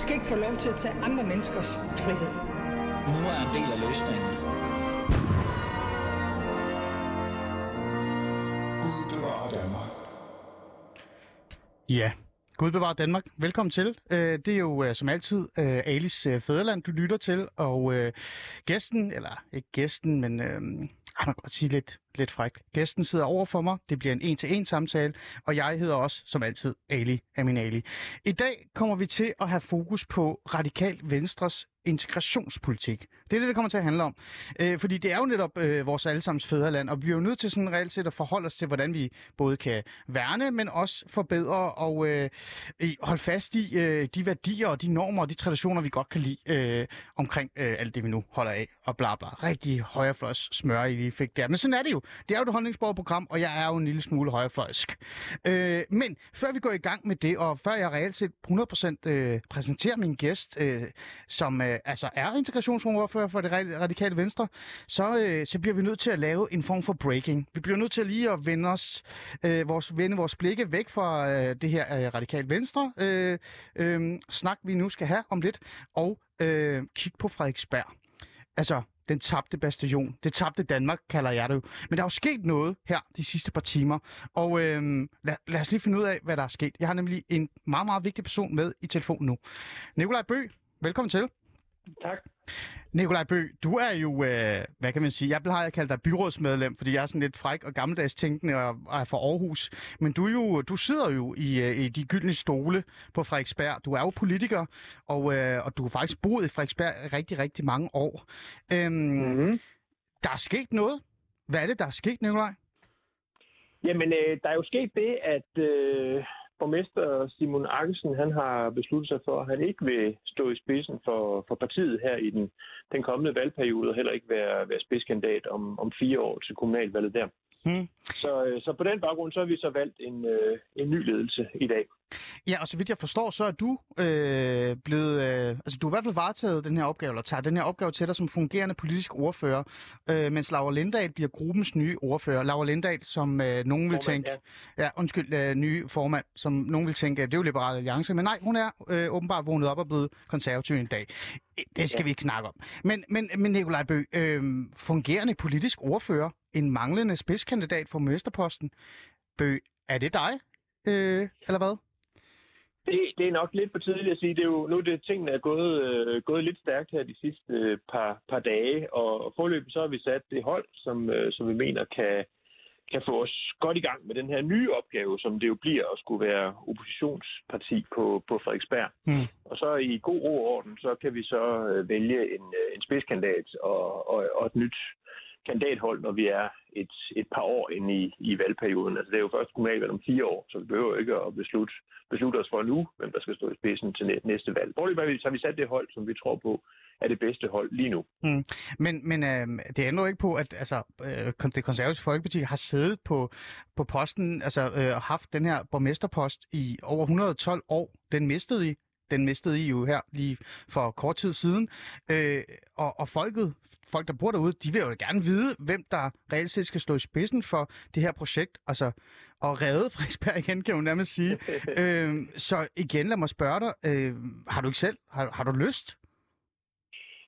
skal ikke få lov til at tage andre menneskers frihed. Nu er en del af løsningen. Gud bevarer Danmark. Ja, Gud bevarer Danmark. Velkommen til. Øh, Det er jo øh, som altid øh, Alis øh, Fæderland, du lytter til, og gæsten, eller ikke gæsten, men øh, man kan godt sige lidt, lidt frækt. Gæsten sidder over for mig. Det bliver en en-til-en samtale, og jeg hedder også, som altid, Ali Amin Ali. I dag kommer vi til at have fokus på Radikal Venstres integrationspolitik. Det er det, det kommer til at handle om. Øh, fordi det er jo netop øh, vores allesammens fædreland, og vi er jo nødt til sådan reelt set at forholde os til, hvordan vi både kan værne, men også forbedre og øh, holde fast i øh, de værdier og de normer og de traditioner, vi godt kan lide øh, omkring øh, alt det, vi nu holder af, og bla bla. Rigtig højrefløjs smør, I lige fik der. Men sådan er det jo. Det er jo et holdningsbordet program, og jeg er jo en lille smule højrefløjsk. Øh, men før vi går i gang med det, og før jeg reelt set 100% øh, præsenterer min gæst, øh, som øh, altså er integrationsordfører for det radikale venstre, så, øh, så bliver vi nødt til at lave en form for breaking. Vi bliver nødt til lige at vende os, øh, vores, vende vores blikke væk fra øh, det her øh, radikale venstre øh, øh, snak, vi nu skal have om lidt, og øh, kigge på Frederiksberg. Altså, den tabte bastion. Det tabte Danmark, kalder jeg det jo. Men der er jo sket noget her de sidste par timer. Og øh, lad, lad os lige finde ud af, hvad der er sket. Jeg har nemlig en meget, meget vigtig person med i telefonen nu. Nikolaj Bø, velkommen til. Tak. Nikolaj Bø, du er jo, øh, hvad kan man sige, jeg plejer at kalde dig byrådsmedlem, fordi jeg er sådan lidt fræk og gammeldags tænkende og, og er fra Aarhus. Men du, er jo, du sidder jo i, øh, i de gyldne stole på Frederiksberg. Du er jo politiker, og, øh, og du har faktisk boet i Frederiksberg rigtig, rigtig mange år. Øhm, Mm-hmm. Der er sket noget. Hvad er det, der er sket, Nikolaj? Jamen, øh, der er jo sket det, at øh, borgmester Simon Akkelsen, han har besluttet sig for, at han ikke vil stå i spidsen for, for partiet her i den, den kommende valgperiode, og heller ikke være, være spidskandidat om, om fire år til kommunalvalget der. Hmm. Så, øh, så på den baggrund, så har vi så valgt en, øh, en ny ledelse i dag. Ja, og så vidt jeg forstår, så er du øh, blevet... Øh, altså, du har i hvert fald varetaget den her opgave, eller tager den her opgave til dig som fungerende politisk ordfører, øh, mens Laura Lindahl bliver gruppens nye ordfører. Laura Lindahl, som øh, nogen vil Formand, tænke... Ja. ja, undskyld, øh, nye formand, som nogen vil tænke, det er jo Liberale Alliance, men nej, hun er øh, åbenbart vågnet op og blevet konservativ en dag. Det skal ja. vi ikke snakke om. Men, men, men Nikolaj Bø, øh, fungerende politisk ordfører, en manglende spidskandidat for mesterposten. Bø, er det dig, øh, eller hvad? Det, det er nok lidt for tidligt at sige. Det er jo, nu er det, tingene er gået, øh, gået lidt stærkt her de sidste øh, par, par dage, og, og forløbet så har vi sat det hold, som, øh, som vi mener kan, kan få os godt i gang med den her nye opgave, som det jo bliver at skulle være oppositionsparti på, på Frederiksberg. Mm. Og så i god ro og orden, så kan vi så øh, vælge en, øh, en spidskandidat og, og, og et nyt kandidathold, når vi er et, et par år ind i, i valgperioden. Altså det er jo først kommunalvalg om fire år, så vi behøver ikke at beslutte, beslutte os for nu, hvem der skal stå i spidsen til næste valg. Foreløbig har vi sat det hold, som vi tror på er det bedste hold lige nu. Mm. Men, men øh, det ændrer jo ikke på, at altså, øh, det konservative Folkeparti har siddet på, på posten, altså øh, haft den her borgmesterpost i over 112 år. Den mistede I. Den mistede I jo her lige for kort tid siden. Øh, og, og folket, folk, der bor derude, de vil jo gerne vide, hvem der reelt set skal stå i spidsen for det her projekt. Altså at redde Frederiksberg igen, kan man nærmest sige. øh, så igen, lad mig spørge dig. Øh, har du ikke selv, har, har du lyst?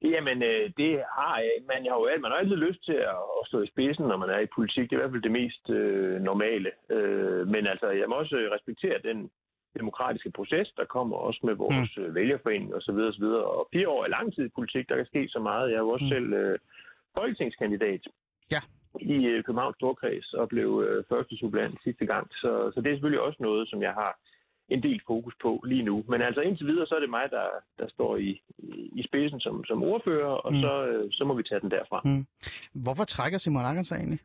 Jamen, øh, det har jeg. Man har jo man har altid lyst til at, at stå i spidsen, når man er i politik. Det er i hvert fald det mest øh, normale. Øh, men altså, jeg må også respektere den demokratiske proces, der kommer også med vores mm. vælgerforening osv. osv. Og fire år er lang tid i politik. Der kan ske så meget. Jeg er jo også Mm. selv øh, folketingskandidat Ja. i øh, Københavns Storkreds og blev øh, første suppleant sidste gang. Så, så det er selvfølgelig også noget, som jeg har en del fokus på lige nu. Men altså indtil videre, så er det mig, der, der står i, i spidsen som, som ordfører, og mm. så, øh, så må vi tage den derfra. Mm. Hvorfor trækker Simon Akker sig egentlig?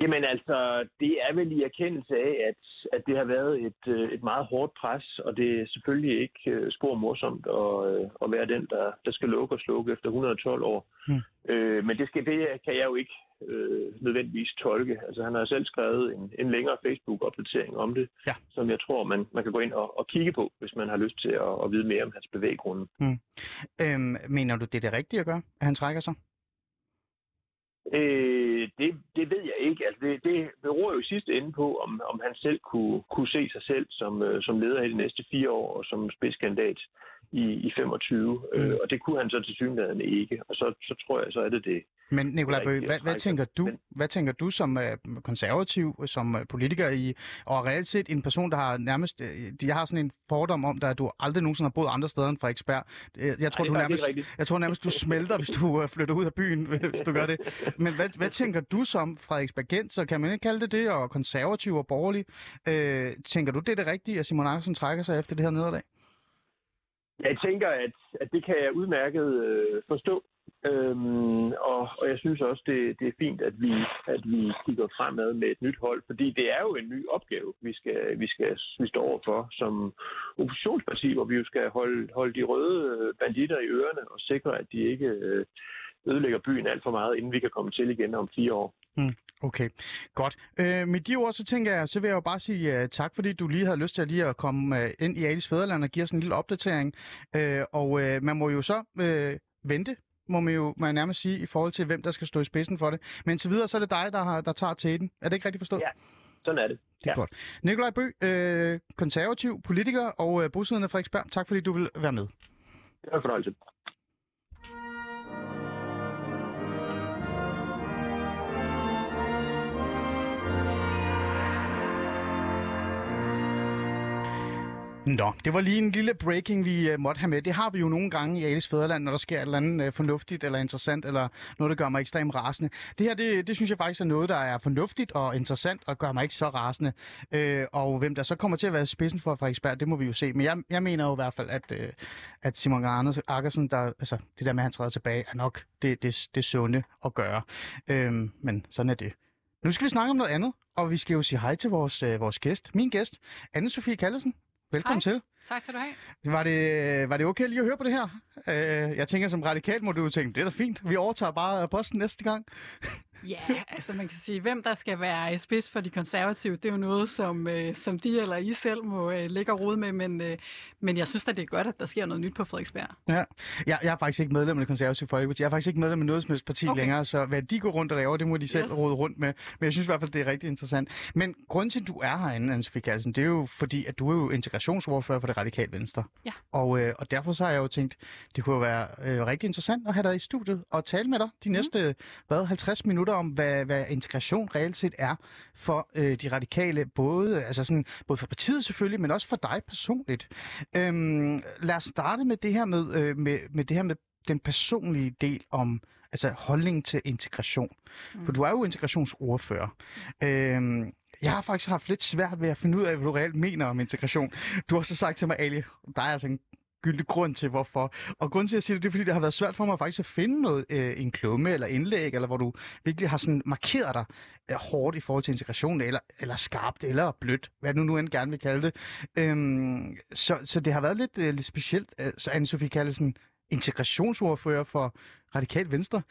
Jamen altså, det er vel i erkendelse af, at, at det har været et, øh, et meget hårdt pres, og det er selvfølgelig ikke øh, spor morsomt at, øh, at være den, der, der skal lukke og slukke efter 112 år. Mm. Øh, men det, skal, det kan jeg jo ikke øh, nødvendigvis tolke. Altså han har selv skrevet en, en længere Facebook-opdatering om det, Ja. som jeg tror, man, man kan gå ind og, og kigge på, hvis man har lyst til at, at vide mere om hans bevæggrunde. Øhm, mener du, det er det rigtige at gøre, at han trækker sig? Øh, det, det ved jeg ikke. Altså, det, det beror jo i sidste ende på, om, om han selv kunne, kunne se sig selv som, øh, som leder i de næste fire år og som spidskandidat i, i 25. Mm. Øh, og det kunne han så til synligheden ikke. Og så, så tror jeg, så er det det. Men Nikolaj Bøge, hvad, hvad, tænker du, hvad tænker du som uh, konservativ, som uh, politiker i, og reelt set en person, der har nærmest, uh, jeg har sådan en fordom om dig, at du aldrig nogensinde har boet andre steder end Frederiksberg. Uh, Jeg tror, det er du nærmest, jeg tror nærmest, du smelter, hvis du uh, flytter ud af byen, hvis du gør det. Men hvad, hvad tænker du som Frederiksbergent, så kan man ikke kalde det det, og konservativ og borgerlig? Uh, tænker du, det er det rigtige, at Simon Andersen trækker sig efter det her nederlag? Jeg tænker, at, at det kan jeg udmærket øh, forstå. Øhm, og, og jeg synes også, det, det er fint, at vi, at vi kigger fremad med et nyt hold, fordi det er jo en ny opgave, vi, skal, vi, skal, vi står overfor som oppositionsparti, hvor vi jo skal holde, holde de røde banditter i ørerne og sikre, at de ikke øh, ødelægger byen alt for meget, inden vi kan komme til igen om fire år. Mm. Okay, godt. Øh, med de ord, så tænker jeg, så vil jeg jo bare sige uh, tak, fordi du lige havde lyst til at, lige at komme uh, ind i Alis Fæderland og give os en lille opdatering. Uh, og uh, man må jo så uh, vente, må man jo man nærmest sige, i forhold til, hvem der skal stå i spidsen for det. Men til videre, så er det dig, der, har, der tager tæten. Er det ikke rigtigt forstået? Ja. Sådan er det. Det er godt. Nikolaj Bø, øh, konservativ politiker og øh, bosiddende Frederiksberg. Tak, fordi du vil være med. Det er en fornøjelse. Nå, det var lige en lille breaking, vi øh, måtte have med. Det har vi jo nogle gange i Alice Fæderland, når der sker et eller andet øh, fornuftigt eller interessant, eller noget, der gør mig ekstremt rasende. Det her, det, det synes jeg faktisk er noget, der er fornuftigt og interessant, og gør mig ikke så rasende. Uh, og hvem der så kommer til at være spidsen for Frederiksberg, det må vi jo se. Men jeg, jeg mener jo i hvert fald, at, at Simon Anders Akkersen, der, altså, det der med, at han træder tilbage, er nok det, det, det sunde at gøre. Uh, men sådan er det. Nu skal vi snakke om noget andet, og vi skal jo sige hej til vores, øh, vores gæst. Min gæst, Anne-Sophie Kallesen. Velkommen Hej. til. Tak skal du have. Var det, var det okay lige at høre på det her? Øh, jeg tænker, som radikal må du tænke, det er da fint. Vi overtager bare posten næste gang. Ja, altså man kan sige, hvem der skal være i spids for de konservative, det er jo noget, som, øh, som de eller I selv må øh, lægge og rode med, men, øh, men jeg synes at det er godt, at der sker noget nyt på Frederiksberg. Ja. Jeg, jeg er faktisk ikke medlem af det konservative folkeparti. Jeg er faktisk ikke medlem af noget som helst parti okay. Længere, så hvad de går rundt og laver, det må de selv yes. Rode rundt med. Men jeg synes i hvert fald, det er rigtig interessant. Men grunden til, at du er herinde, Anne-Sophie det er jo fordi, at du er jo integrationsordfører for det radikale venstre. Ja. Og, øh, og derfor så har jeg jo tænkt, det kunne være øh, rigtig interessant at have dig i studiet og tale med dig de næste hvad, 50 minutter om, hvad, hvad integration reelt set er for øh, de radikale, både, altså sådan, både for partiet selvfølgelig, men også for dig personligt. Øhm, lad os starte med det her med, øh, med, med det her med den personlige del om altså holdningen til integration. Mm. For du er jo integrationsordfører. Øhm, jeg har faktisk haft lidt svært ved at finde ud af, hvad du reelt mener om integration. Du har så sagt til mig, Ali, der er altså en gyldig grund til, hvorfor. Og grunden til, at jeg siger det, det er, fordi det har været svært for mig faktisk at finde noget, øh, en klumme eller indlæg, eller hvor du virkelig har sådan markeret dig øh, hårdt i forhold til integration, eller, eller skarpt, eller blødt, hvad du nu end gerne vil kalde det. Øhm, så, så det har været lidt, øh, lidt specielt. Øh, Så Anne-Sophie Kallesen, integrationsordfører for Radikal Venstre.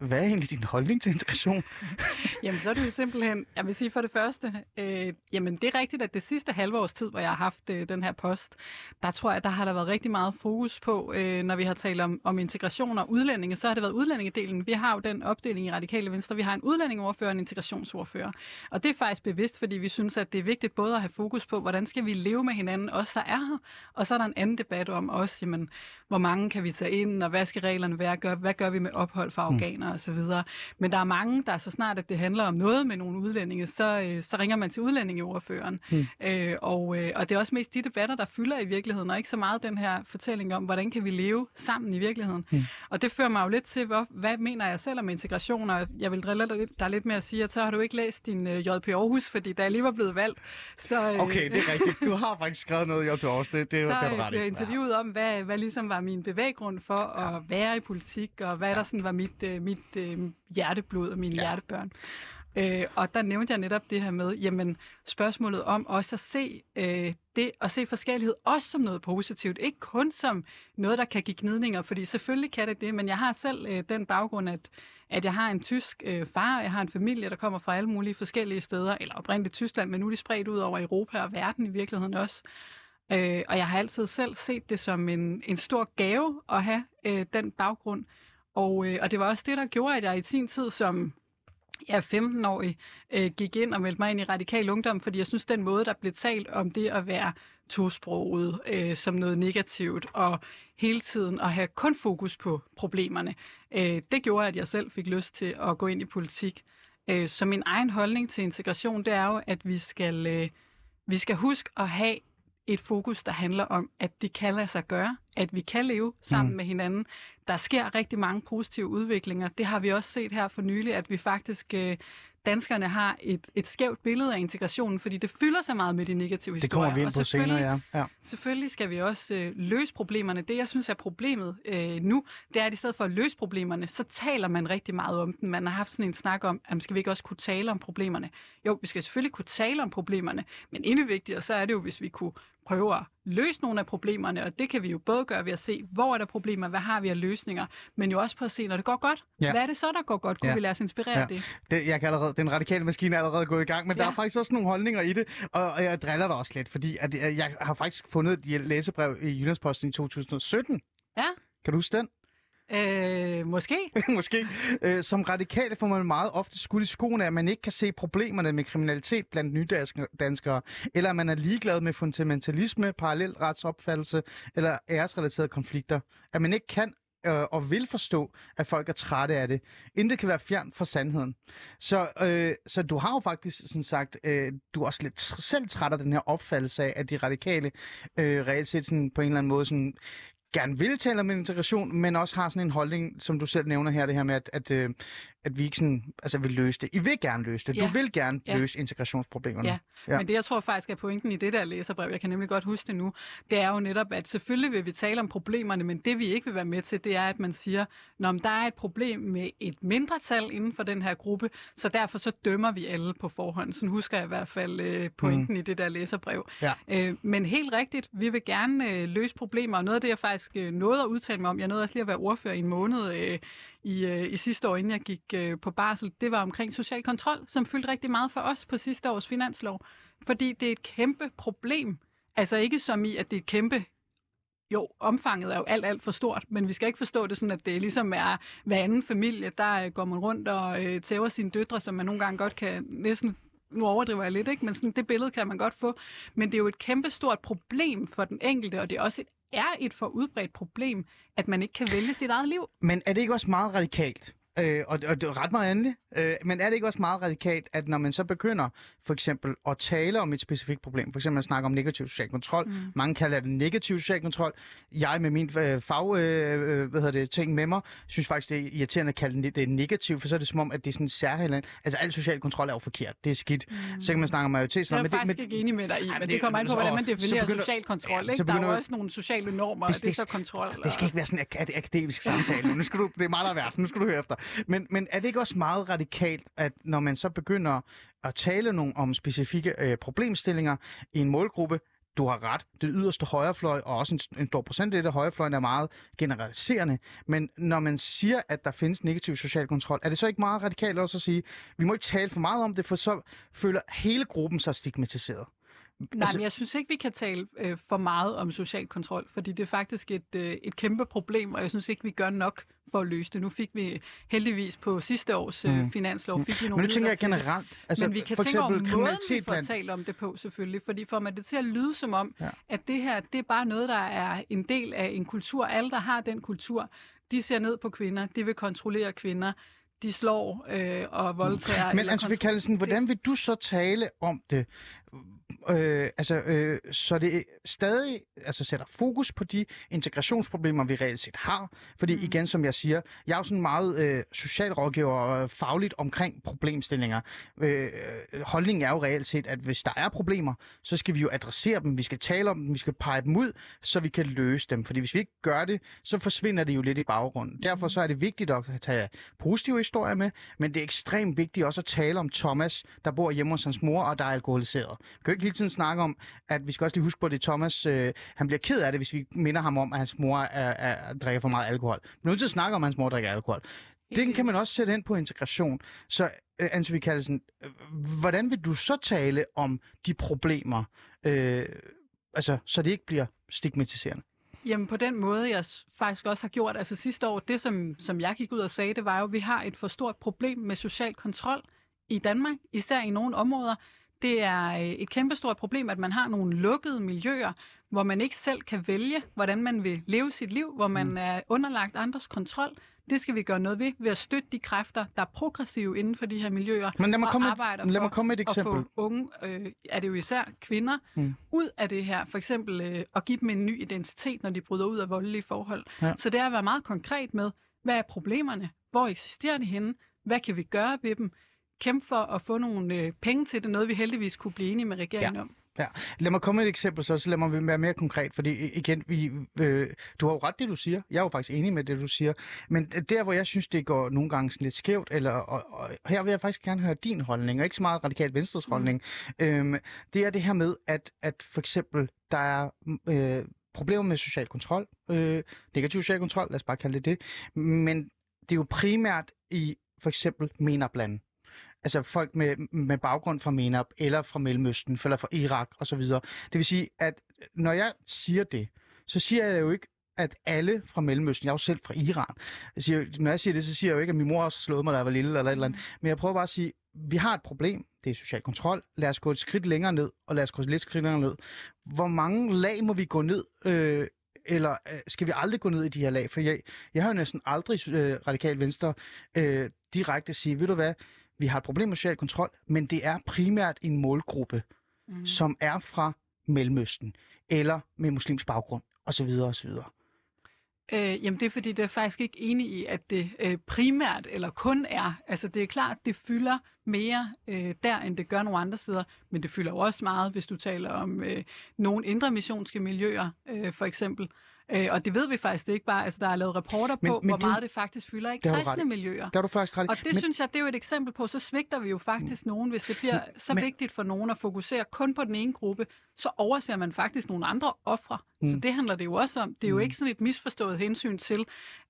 Hvad er egentlig din holdning til integration? Jamen så er det jo simpelthen, jeg vil sige for det første, øh, jamen det er rigtigt, at det sidste halve års tid, hvor jeg har haft øh, den her post, der tror jeg, der har der været rigtig meget fokus på, øh, når vi har talt om, om integration og udlændinge, så har det været udlændingedelen. Vi har jo den opdeling i Radikale Venstre, vi har en udlændingeordfører og en integrationsordfører. Og det er faktisk bevidst, fordi vi synes, at det er vigtigt både at have fokus på, hvordan skal vi leve med hinanden, os der er her, og så er der en anden debat om også, jamen, hvor mange kan vi tage ind, og hvad skal reglerne være, gør, hvad gør vi med ophold for afghanere og så videre. Men der er mange, der så snart, at det handler om noget med nogle udlændinge, så, øh, så ringer man til udlændingeordføreren. Mm. Øh, og, øh, og det er også mest de debatter, der fylder i virkeligheden, og ikke så meget den her fortælling om, hvordan kan vi leve sammen i virkeligheden. Mm. Og det fører mig jo lidt til, hvor, hvad mener jeg selv om integration, og jeg vil drille dig lidt, dig lidt med at sige, at så har du ikke læst din øh, JP Aarhus, fordi da jeg lige var blevet valgt, så... Øh, Okay, det er rigtigt. Du har faktisk skrevet noget i til Aarhus. Det, det, så det er du ret i. jeg interviewet om, hvad, hvad ligesom var min bevæggrund for at være i politik, og hvad der sådan var mit, øh, mit øh, hjerteblod og mine Ja. hjertebørn. Øh, og der nævnte jeg netop det her med, jamen spørgsmålet om også at se øh, det, at se forskellighed også som noget positivt, ikke kun som noget, der kan give gnidninger, fordi selvfølgelig kan det det, men jeg har selv øh, den baggrund, at, at jeg har en tysk øh, far, og jeg har en familie, der kommer fra alle mulige forskellige steder, eller oprindeligt Tyskland, men nu er de spredt ud over Europa og verden i virkeligheden også. Øh, og jeg har altid selv set det som en, en stor gave at have øh, den baggrund. Og, øh, og det var også det, der gjorde, at jeg i sin tid som ja, 15-årig, øh, gik ind og meldte mig ind i radikal ungdom, fordi jeg synes, den måde, der blev talt om det at være tosproget øh, som noget negativt, og hele tiden at have kun fokus på problemerne, øh, det gjorde, at jeg selv fik lyst til at gå ind i politik. Øh, så min egen holdning til integration, det er jo, at vi skal, øh, vi skal huske at have et fokus, der handler om, at det kan lade sig gøre, at vi kan leve sammen mm. med hinanden. Der sker rigtig mange positive udviklinger. Det har vi også set her for nylig, at vi faktisk øh, danskerne har et, et skævt billede af integrationen, fordi det fylder så meget med de negative Det historier. kommer vi ind på senere, selvfølgelig- ja. ja. Selvfølgelig skal vi også øh, løse problemerne. Det, jeg synes er problemet øh, nu, det er, at i stedet for at løse problemerne, så taler man rigtig meget om dem. Man har haft sådan en snak om, at skal vi ikke også kunne tale om problemerne? Jo, vi skal selvfølgelig kunne tale om problemerne, men endnu vigtigere, så er det jo, hvis vi kunne prøve at løse nogle af problemerne, og det kan vi jo både gøre ved at se, hvor er der problemer, hvad har vi af løsninger, men jo også på at se, når det går godt. Ja. Hvad er det så, der går godt? Kunne Ja. vi lade os inspirere Ja. af det? Det, jeg kan allerede, den radikale maskine er allerede gået i gang, men ja. der er faktisk også nogle holdninger i det, og, og jeg driller dig også lidt, fordi at, øh, jeg har faktisk fundet et læsebrev i Jyllandsposten i 2017. Ja. Kan du huske den? Øh, måske. Måske. Øh, som radikale får man meget ofte skudt i skoene, at man ikke kan se problemerne med kriminalitet blandt nydanskere, eller at man er ligeglad med fundamentalisme, parallelretsopfattelse eller æresrelaterede konflikter. At man ikke kan øh, og vil forstå, at folk er trætte af det. Intet kan være fjern fra sandheden. Så, øh, så du har jo faktisk sådan sagt, øh, du er også lidt selv træt af den her opfattelse af, at de radikale øh, reelt set sådan, på en eller anden måde sådan, gerne vil tale om integration, men også har sådan en holdning, som du selv nævner her, det her med, at, at, øh, at vi ikke sådan, altså vil løse det. I vil gerne løse det. Du Ja. vil gerne Ja. løse integrationsproblemerne. Ja. Ja. Men det, jeg tror faktisk er pointen i det der læserbrev, jeg kan nemlig godt huske det nu, det er jo netop, at selvfølgelig vil vi tale om problemerne, men det vi ikke vil være med til, det er, at man siger, når der er et problem med et mindretal inden for den her gruppe, så derfor så dømmer vi alle på forhånd. Sådan husker jeg i hvert fald øh, pointen mm. i det der læserbrev. Ja. Øh, men helt rigtigt, vi vil gerne øh, løse problemer, og noget af det, jeg faktisk øh, nåede at udtale mig om, jeg nåede også lige at være ordfører i en måned øh, i, øh, i sidste år, inden jeg gik øh, på barsel, det var omkring social kontrol, som fyldte rigtig meget for os på sidste års finanslov. Fordi det er et kæmpe problem. Altså ikke som i, at det er et kæmpe... Jo, omfanget er jo alt, alt for stort, men vi skal ikke forstå det sådan, at det ligesom er hver anden familie, der øh, går man rundt og øh, tæver sine døtre, som man nogle gange godt kan næsten nu overdriver jeg lidt, ikke? men sådan, det billede kan man godt få. Men det er jo et kæmpe stort problem for den enkelte, og det er også et, er et for udbredt problem, at man ikke kan vælge sit eget liv. Men er det ikke også meget radikalt? Øh, og, og det er ret meget andet. Øh, men er det ikke også meget radikalt, at når man så begynder for eksempel at tale om et specifikt problem, for eksempel at snakke om negativ social kontrol, mm. mange kalder det negativ social kontrol. Jeg med min øh, fag, øh, øh, hvad hedder det, ting med mig, synes faktisk, det er irriterende at kalde det, det er negativt, for så er det som om, at det er sådan en særhælland. Altså al social kontrol er jo forkert. Det er skidt. Mm. Så kan man snakke om majoritet. Jeg er men faktisk det, ikke enig med dig i, men men det det- kommer an på, hvordan man definerer begynder- social kontrol. Ja, Ikke? så Der er jo begynder- også nogle sociale normer, Hvis og det er det- så kontrol. Det skal ikke være sådan en ak- ak- akademisk samtale. Nu skal du, det er meget er værd. Nu skal du høre efter. Men, men er det ikke også meget radikalt, at når man så begynder at tale nogle, om specifikke øh, problemstillinger i en målgruppe, du har ret, det yderste højrefløj, og også en, en stor procentdel af højrefløjen er meget generaliserende. Men når man siger, at der findes negativ social kontrol, er det så ikke meget radikalt også at sige, vi må ikke tale for meget om det, for så føler hele gruppen sig stigmatiseret? Nej, men jeg synes ikke, vi kan tale øh, for meget om social kontrol, fordi det er faktisk et, øh, et kæmpe problem, og jeg synes ikke, vi gør nok for at løse det. Nu fik vi heldigvis på sidste års øh, Mm. finanslov, fik vi nogle Men nu tænker jeg det. generelt. Altså, Men vi kan for tænke over eksempel måden, vi får blandt... talt om det på, selvfølgelig. Fordi får man det til at lyde som om, Ja. at det her, det er bare noget, der er en del af en kultur. Alle, der har den kultur, de ser ned på kvinder, de vil kontrollere kvinder, de slår øh, og voldtager. Men eller Anne-Sophie kontro- Kallesen, hvordan vil du så tale om det? Øh, altså, øh, så det stadig altså, sætter fokus på de integrationsproblemer, vi reelt set har. Fordi mm. igen, som jeg siger, jeg er jo sådan meget øh, socialrådgiver og fagligt omkring problemstillinger. Øh, holdningen er jo reelt set, at hvis der er problemer, så skal vi jo adressere dem, vi skal tale om dem, vi skal pege dem ud, så vi kan løse dem. Fordi hvis vi ikke gør det, så forsvinder det jo lidt i baggrunden. Derfor så er det vigtigt at tage positive historier med, men det er ekstremt vigtigt også at tale om Thomas, der bor hjemme hos hans mor, og der er alkoholiseret. Vi kan jo ikke hele tiden snakke om, at vi skal også lige huske på, det Thomas, øh, han bliver ked af det, hvis vi minder ham om, at hans mor er, er, drikker for meget alkohol. Vi er nødt til at snakke om, at hans mor drikker alkohol. Den kan man også sætte ind på integration. Så øh, Anne-Sophie Kallesen, øh, hvordan vil du så tale om de problemer, øh, altså, så det ikke bliver stigmatiserende? Jamen på den måde, jeg faktisk også har gjort, altså sidste år, det som, som jeg gik ud og sagde, det var jo, at vi har et for stort problem med social kontrol i Danmark, især i nogle områder. Det er øh, et kæmpestort problem, at man har nogle lukkede miljøer, hvor man ikke selv kan vælge, hvordan man vil leve sit liv, hvor man mm. er underlagt andres kontrol. Det skal vi gøre noget ved, ved at støtte de kræfter, der er progressive inden for de her miljøer, Men lad mig komme, arbejder et, lad mig komme med et at eksempel. få unge, øh, er det jo især kvinder, mm. ud af det her. For eksempel øh, at give dem en ny identitet, når de bryder ud af voldelige forhold. Ja. Så det er at være meget konkret med, hvad er problemerne? Hvor eksisterer de henne? Hvad kan vi gøre ved dem? Kæmpe for at få nogle øh, penge til det, noget vi heldigvis kunne blive enige med regeringen Ja. om. Ja, lad mig komme med et eksempel, så, så lad mig være mere konkret, fordi igen, vi, øh, du har jo ret det, du siger. Jeg er jo faktisk enig med det, du siger. Men der, hvor jeg synes, det går nogle gange sådan lidt skævt, eller, og, og her vil jeg faktisk gerne høre din holdning, og ikke så meget radikalt venstres holdning, øhm, det er det her med, at, at for eksempel, der er øh, problemer med social kontrol, øh, negativ social kontrol, lad os bare kalde det det, men det er jo primært i for eksempel MENAP-lande altså folk med, med baggrund fra MENAP, eller fra Mellemøsten, eller fra Irak osv. Det vil sige, at når jeg siger det, så siger jeg jo ikke, at alle fra Mellemøsten, jeg er jo selv fra Iran, jeg siger, når jeg siger det, så siger jeg jo ikke, at min mor også har slået mig, da jeg var lille, eller et eller andet. Men jeg prøver bare at sige, vi har et problem, det er social kontrol. Lad os gå et skridt længere ned, og lad os gå et lidt skridt længere ned. Hvor mange lag må vi gå ned, øh, eller øh, skal vi aldrig gå ned i de her lag? For jeg, jeg har jo næsten aldrig øh, radikal venstre øh, direkte sige, ved du hvad, vi har et problem med social kontrol, men det er primært en målgruppe, mm. som er fra Mellemøsten, eller med muslimsk baggrund, osv. osv. Øh, jamen det er fordi, det er faktisk ikke enig i, at det øh, primært eller kun er. Altså det er klart, det fylder mere øh, der, end det gør nogle andre steder, men det fylder jo også meget, hvis du taler om øh, nogle indre missionske miljøer, øh, for eksempel. Øh, og det ved vi faktisk ikke bare. Altså der er lavet rapporter Men- på, men hvor det- meget det faktisk fylder i det ret kristne i. miljøer. Der er du faktisk ret. Og det men, synes jeg, det er jo et eksempel på, så svigter vi jo faktisk nogen, hvis det bliver så men- vigtigt for nogen at fokusere kun på den ene gruppe, så overser man faktisk nogle andre ofre. Mm. Så det handler det jo også om. Det er jo Mm. ikke sådan et misforstået hensyn til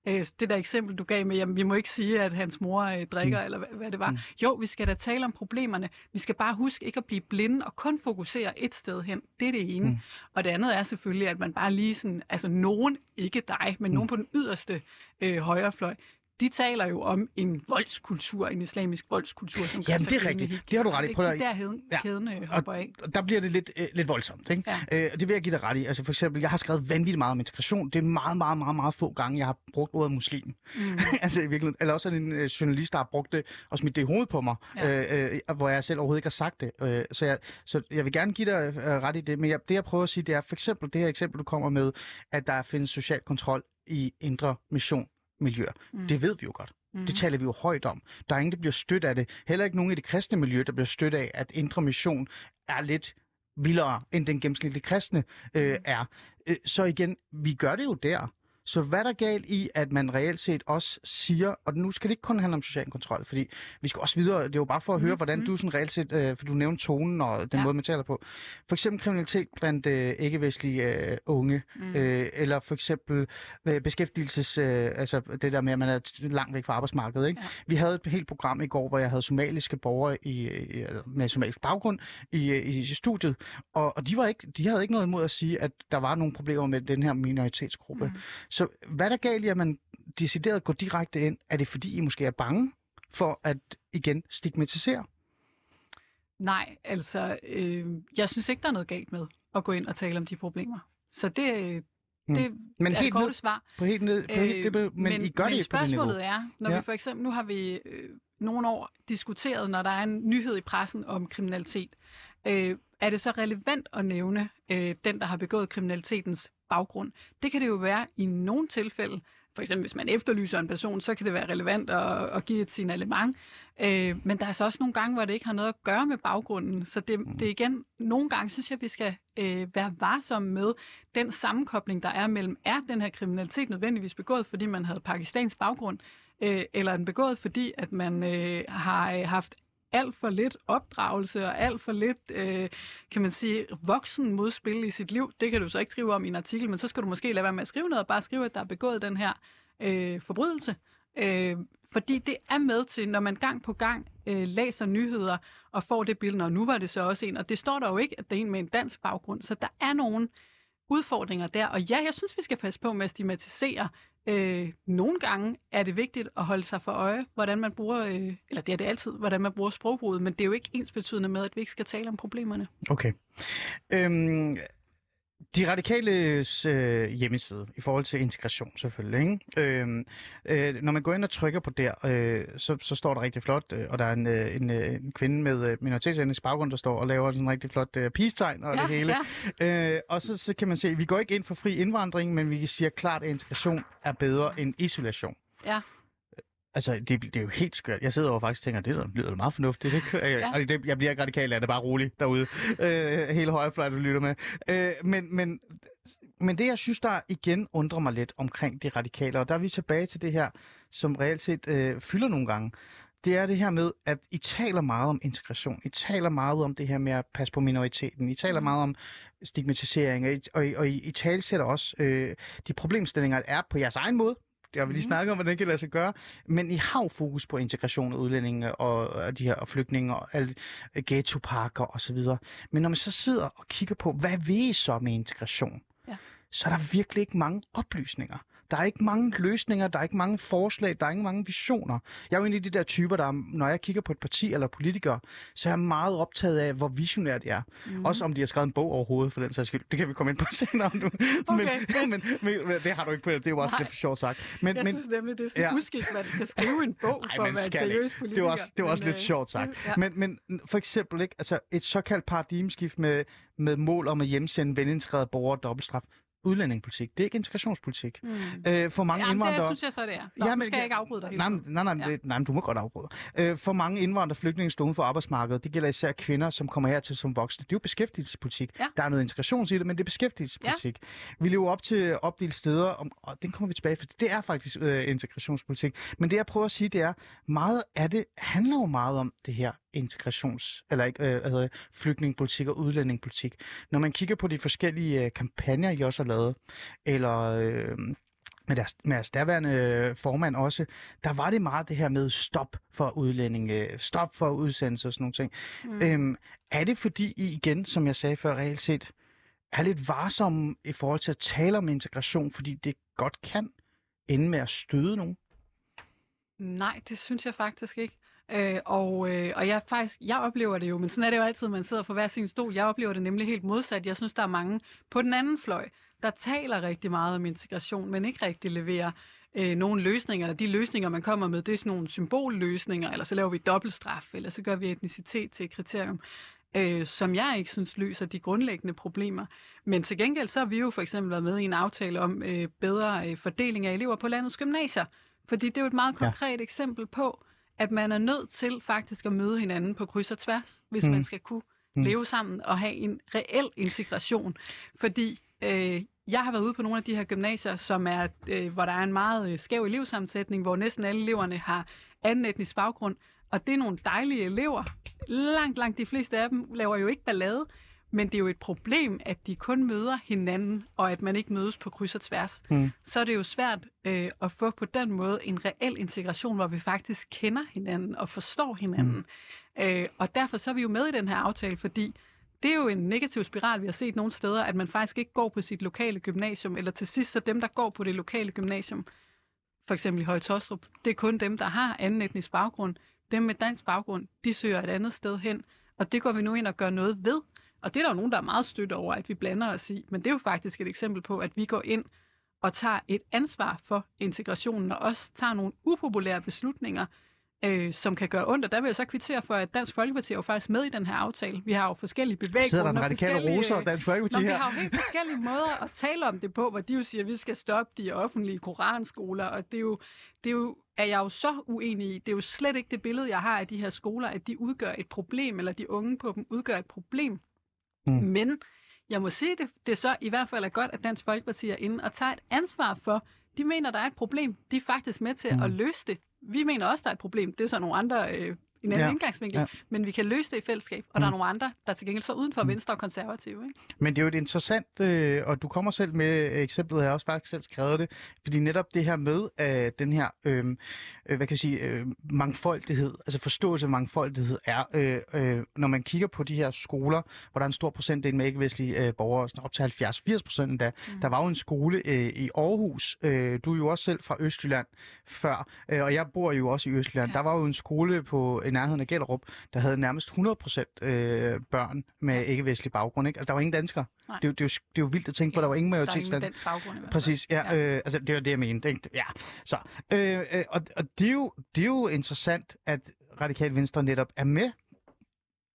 øh, det der eksempel, du gav med, jamen vi må ikke sige, at hans mor øh, drikker, mm. eller hvad, hvad det var. Mm. Jo, vi skal da tale om problemerne. Vi skal bare huske ikke at blive blinde og kun fokusere et sted hen. Det er det ene. Mm. Og det andet er selvfølgelig, at man bare lige sådan, altså nogen, ikke dig, men Mm. nogen på den yderste øh, højrefløj, de taler jo om en voldskultur, en islamisk voldskultur, som Jamen, det er rigtigt. helt Det har du ret i. Prøv at- er der heden, Ja. kæden øh, hopper af. der bliver det lidt, øh, lidt voldsomt, ikke? Ja. Øh, og det vil jeg give dig ret i. Altså for eksempel, jeg har skrevet vanvittigt meget om integration. Det er meget, meget, meget, meget få gange, jeg har brugt ordet muslim. Mm. altså i virkeligheden. Eller også er det en øh, journalist, der har brugt det og smidt det i hovedet på mig. Ja. øh, øh, hvor jeg selv overhovedet ikke har sagt det. Øh, så, jeg, så jeg vil gerne give dig øh, ret i det. Men jeg, det, jeg prøver at sige, det er for eksempel det her eksempel, du kommer med, at der findes social kontrol i indre mission miljøer. Mm. Mm. Det ved vi jo godt. Mm. Det taler vi jo højt om. Der er ingen, der bliver stødt af det. Heller ikke nogen i det kristne miljø, der bliver stødt af, at indre mission er lidt vildere, end den gennemsnitlige kristne øh, Mhm. er. Øh, så igen, vi gør det jo der. Så hvad er der galt i, at man reelt set også siger, og nu skal det ikke kun handle om social kontrol, fordi vi skal også videre, det er jo bare for at høre, Mhm, hvordan mhm. du sådan reelt set, øh, for du nævnte tonen og den Ja. måde, man taler på. For eksempel kriminalitet blandt øh, ikke-vestlige øh, unge, Mm. øh, eller for eksempel øh, beskæftigelses, øh, altså det der med, at man er langt væk fra arbejdsmarkedet. Ikke? Ja. Vi havde et helt program i går, hvor jeg havde somaliske borgere i, i, med somalisk baggrund i, i, i studiet, og, og de, var ikke, de havde ikke noget imod at sige, at der var nogle problemer med den her minoritetsgruppe. Mm. Så hvad er der galt i, at man decideret går direkte ind? Er det fordi, I måske er bange for at igen stigmatisere? Nej, altså, øh, jeg synes ikke, der er noget galt med at gå ind og tale om de problemer. Så det, Mm. det Men er helt korte ned, svar. på helt ned, på helt, det, men, men I gør men det ikke på det niveau. spørgsmålet er, når ja. vi for eksempel, nu har vi øh, nogle år diskuteret, når der er en nyhed i pressen om kriminalitet, øh, er det så relevant at nævne øh, den, der har begået kriminalitetens baggrund? Det kan det jo være i nogle tilfælde. For eksempel, hvis man efterlyser en person, så kan det være relevant at, at give et signalement. Øh, men der er så også nogle gange, hvor det ikke har noget at gøre med baggrunden. Så det, Mm. det er igen, nogle gange synes jeg, vi skal øh, være varsomme med den sammenkobling, der er mellem, er den her kriminalitet nødvendigvis begået, fordi man havde pakistansk baggrund, øh, eller er den begået, fordi at man øh, har øh, haft alt for lidt opdragelse og alt for lidt, øh, kan man sige, voksen modspil i sit liv. Det kan du så ikke skrive om i en artikel, men så skal du måske lade være med at skrive noget og bare skrive, at der er begået den her øh, forbrydelse. Øh, fordi det er med til, når man gang på gang øh, læser nyheder og får det billede, og nu var det så også en, og det står der jo ikke, at det er en med en dansk baggrund, så der er nogen udfordringer der. Og ja, jeg synes, vi skal passe på med at stigmatisere. Øh, nogle gange er det vigtigt at holde sig for øje, hvordan man bruger, øh, eller det er det altid, hvordan man bruger sprogbruget, men det er jo ikke ens betydende med, at vi ikke skal tale om problemerne. Okay. Øhm, de radikales øh, hjemmeside i forhold til integration selvfølgelig. Ikke? Øhm, øh, når man går ind og trykker på der, øh, så, så står der rigtig flot, øh, og der er en, øh, en, øh, en kvinde med øh, minoritetsetnisk baggrund, der står og laver sådan en rigtig flot øh, peace-tegn og Ja, det hele. ja. Øh, og så, så kan man se, at vi går ikke ind for fri indvandring, men vi siger klart, at integration er bedre end isolation. Ja. Altså, det, det er jo helt skørt. Jeg sidder over og faktisk tænker, det lyder- lyder meget fornuftigt. Ikke? Ja. Ja. Det, jeg bliver ikke radikal af det, bare roligt derude. Øh, hele højrefløj, du lytter med. Øh, men, men, men det, jeg synes, der igen undrer mig lidt omkring de radikale, og der er vi tilbage til det her, som reelt set øh, fylder nogle gange, det er det her med, at I taler meget om integration. I taler meget om det her med at passe på minoriteten. I taler Mm. meget om stigmatisering, og I, og I, og I, I talsætter også øh, de problemstillinger, der er på jeres egen måde. Jeg vil lige Mhm. snakke om, hvordan det kan lade sig gøre. Men I har jo fokus på integration af udlændinge og, og de her og flygtninge og alle øh, ghettoparker og så videre. Men når man så sidder og kigger på, hvad vil I så med integration? Ja. Så er der virkelig ikke mange oplysninger. Der er ikke mange løsninger, der er ikke mange forslag, der er ikke mange visioner. Jeg er jo en af de der typer, der, når jeg kigger på et parti eller politikere, så er jeg meget optaget af, hvor visionært det er. Mm. Også om de har skrevet en bog overhovedet, for den sags skyld. Det kan vi komme ind på senere. Om du... Okay, men, men, men, men, det har du ikke på det. Det er jo også Nej. lidt for sjovt sagt. Men, Jeg men, synes nemlig, det er sådan Ja. uskik, man skal skrive en bog Ej, for at være en seriøs det politiker. var også, det var også Men, lidt øh, sjovt sagt. Ja. Men, men for eksempel ikke, altså et såkaldt paradigmeskift med, med mål om at hjemsende velintegrerede borgere og dobbeltstraf. Udlændingepolitik. Det er ikke integrationspolitik. Mm. Øh, for mange Jamen, indvandrere... det synes jeg så, det er. Nå, Ja, ja, men- men, skal jeg ikke afbryde dig Nej, nej, nej, Ja. det, nej, du må godt afbryde. Øh, for mange indvandrere og flygtninge står uden for arbejdsmarkedet. Det gælder især kvinder, som kommer hertil som voksne. Det er jo beskæftigelsespolitik. Ja. Der er noget integration i det, men det er beskæftigelsespolitik. Vi lever op til opdelt steder, om, og den kommer vi tilbage, for det er faktisk øh, integrationspolitik. Men det jeg prøver at sige, det er, meget af det handler jo meget om det her integrations, eller ikke, øh, flygtningepolitik og udlændingepolitik. Når man kigger på de forskellige øh, kampagner, I også har lavet, eller øh, med deres, med deres derværende øh, formand også, der var det meget det her med stop for udlændinge, stop for udsendelse og sådan nogle ting. Mm. Øhm, er det fordi I igen, som jeg sagde før, reelt set er lidt varsomme i forhold til at tale om integration, fordi det godt kan ende med at støde nogen? Nej, det synes jeg faktisk ikke. Øh, og, øh, og jeg faktisk, jeg oplever det jo, men sådan er det jo altid, man sidder på hver sin stol. Jeg oplever det nemlig helt modsat. Jeg synes, der er mange på den anden fløj, der taler rigtig meget om integration, men ikke rigtig leverer øh, nogle løsninger. Eller de løsninger, man kommer med, det er sådan nogle symbolløsninger, eller så laver vi dobbeltstraf, eller så gør vi etnicitet til et kriterium, øh, som jeg ikke synes løser de grundlæggende problemer. Men til gengæld så har vi jo for eksempel været med i en aftale om øh, bedre øh, fordeling af elever på landets gymnasier. Fordi det er jo et meget konkret ja. eksempel på, at man er nødt til faktisk at møde hinanden på kryds og tværs, hvis Mm. man skal kunne Mm. mm. leve sammen og have en reel integration. Fordi øh, jeg har været ude på nogle af de her gymnasier, som er, øh, hvor der er en meget øh, skæv elevsammensætning, hvor næsten alle eleverne har anden etnisk baggrund. Og det er nogle dejlige elever. Langt, langt de fleste af dem laver jo ikke ballade, men det er jo et problem, at de kun møder hinanden, og at man ikke mødes på kryds og tværs. Mm. Så er det jo svært øh, at få på den måde en reel integration, hvor vi faktisk kender hinanden og forstår hinanden. Mm. Øh, og derfor så er vi jo med i den her aftale, fordi det er jo en negativ spiral, vi har set nogle steder, at man faktisk ikke går på sit lokale gymnasium, eller til sidst så dem, der går på det lokale gymnasium, for eksempel i Høje Tostrup, det er kun dem, der har anden etnisk baggrund. Dem med dansk baggrund, de søger et andet sted hen, og det går vi nu ind og gør noget ved. Og det er der jo nogen, der er meget stødt over, at vi blander os i, men det er jo faktisk et eksempel på, at vi går ind og tager et ansvar for integrationen, og også tager nogle upopulære beslutninger, øh, som kan gøre ondt. Og der vil jeg så kvittere for, at Dansk Folkeparti er jo faktisk med i den her aftale. Vi har jo forskellige bevæggrunde. Sidder der en radikale roser og Dansk Folkeparti Nå, vi her? har jo helt forskellige måder at tale om det på, hvor de jo siger, at vi skal stoppe de offentlige koranskoler, og det er jo, det er jo er jeg jo så uenig i. Det er jo slet ikke det billede, jeg har af de her skoler, at de udgør et problem, eller de unge på dem udgør et problem. Mm. Men jeg må sige, det, det så i hvert fald er godt, at Dansk Folkeparti er inde og tager et ansvar for, de mener, der er et problem. De er faktisk med til mm. at løse det. Vi mener også, der er et problem. Det er så nogle andre øh, en anden Ja. indgangsvinkel, Ja. men vi kan løse det i fællesskab, og mm. der er nogle andre, der til gengæld så uden for Mm. mm. venstre og konservative. Ikke? Men det er jo et interessant, øh, og du kommer selv med øh, eksemplet, jeg har også faktisk selv skrevet det, fordi netop det her med øh, den her, øh, øh, hvad kan jeg sige, øh, mangfoldighed, altså forståelse af mangfoldighed er, øh, øh, når man kigger på de her skoler, hvor der er en stor procentdel med ikke-vestlige øh, borgere, sådan op til 70-80 procent endda. Mm. Der var jo en skole øh, i Aarhus, øh, du er jo også selv fra Østjylland før, øh, og jeg bor jo også i Østjylland. Ja. Der var jo en skole på i nærheden af Gellerup, der havde nærmest 100 procent øh, børn med ikke-vestlig baggrund. Ikke? Altså, der var ingen danskere. Nej. Det, er jo- det, er jo, det er jo vildt at tænke på, at der var ingen Der er ingen majoritetsland. dansk baggrund i hvert fald. Præcis, ja, Ja. Øh, altså det var det, jeg mente. Ikke? Ja, så. Øh, øh, og og det, er jo, det er jo interessant, at Radikal Venstre netop er med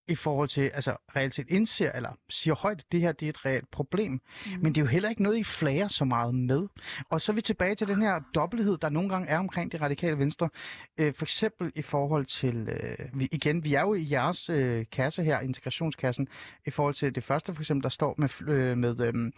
i forhold til, altså reelt set indser, eller siger højt, at det her det er et reelt problem. Mm. Men det er jo heller ikke noget, I flager så meget med. Og så er vi tilbage til den her dobbelthed, der nogle gange er omkring det radikale venstre. Øh, for eksempel i forhold til, øh, vi, igen, vi er jo i jeres øh, kasse her, integrationskassen, i forhold til det første for eksempel, der står med, øh, med øh,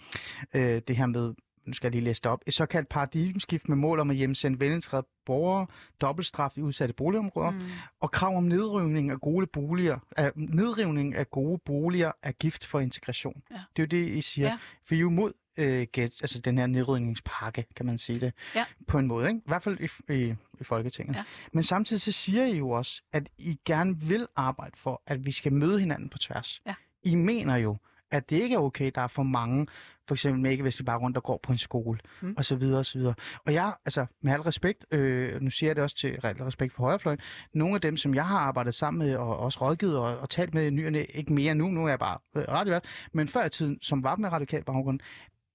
øh, det her med nu skal jeg lige læse det op, et såkaldt paradigmeskift med mål om at hjemsende velintegrerede borgere, dobbeltstraf i udsatte boligområder, mm. Og krav om nedrivning af gode boliger, af, nedrivning af gode boliger er gift for integration. Ja. Det er jo det, I siger. Ja. For I er jo mod øh, get, altså den her nedrivningspakke, kan man sige det, Ja. på en måde. Ikke? I hvert fald i, i, i Folketinget. Ja. Men samtidig så siger I jo også, at I gerne vil arbejde for, at vi skal møde hinanden på tværs. Ja. I mener jo, at det ikke er okay, der er for mange, for eksempel med ikke-vestlig baggrund, der går på en skole, mm. Og så videre, og så videre. Og jeg, altså, med al respekt, øh, nu siger jeg det også til al respekt for højrefløjen, nogle af dem, som jeg har arbejdet sammen med, og også rådgivet og, og talt med i nyerne, ikke mere nu, nu er jeg bare øh, radiovært, men før i tiden, som var med radikal baggrund,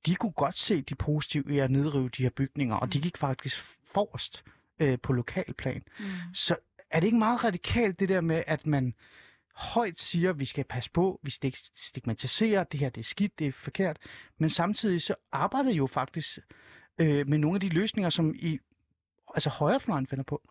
de kunne godt se de positive i at nedrive de her bygninger, og de Mm. gik faktisk forrest øh, på lokalplan. Mm. Så er det ikke meget radikalt, det der med, at man højt siger, at vi skal passe på, vi skal stigmatisere, det her det er skidt, det er forkert, men samtidig så arbejder I jo faktisk øh, med nogle af de løsninger, som I altså højrefløjen finder på.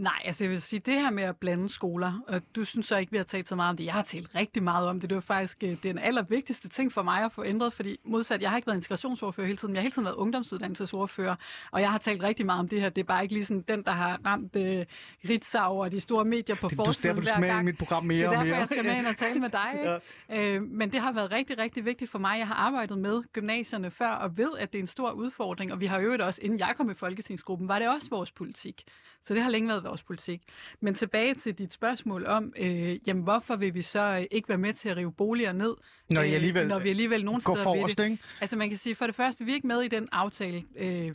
Nej, altså jeg vil sige, det her med at blande skoler, og du synes så ikke, vi har talt så meget om det. Jeg har talt rigtig meget om det. Det var faktisk øh, den allervigtigste ting for mig at få ændret, fordi modsat, jeg har ikke været integrationsordfører hele tiden. Jeg har hele tiden været ungdomsuddannelsesordfører, og jeg har talt rigtig meget om det her. Det er bare ikke lige sådan den, der har ramt øh, Ritzau og de store medier på Det, du forsiden derfor, du hver med i gang. mit program mere Det er og derfor, mere. jeg skal med ind og tale med dig. Ikke? Ja. Øh, men det har været rigtig, rigtig vigtigt for mig. Jeg har arbejdet med gymnasierne før, og ved, at det er en stor udfordring. Og vi har øvrigt også, inden jeg kom i Folketingsgruppen, var det også vores politik. Så det har længe været vores politik. Men tilbage til dit spørgsmål om, øh, jamen hvorfor vil vi så øh, ikke være med til at rive boliger ned, Når I øh, alligevel når vi alligevel nogle går steder forrest, det? ikke? Altså man kan sige, for det første, vi er ikke med i den aftale, øh,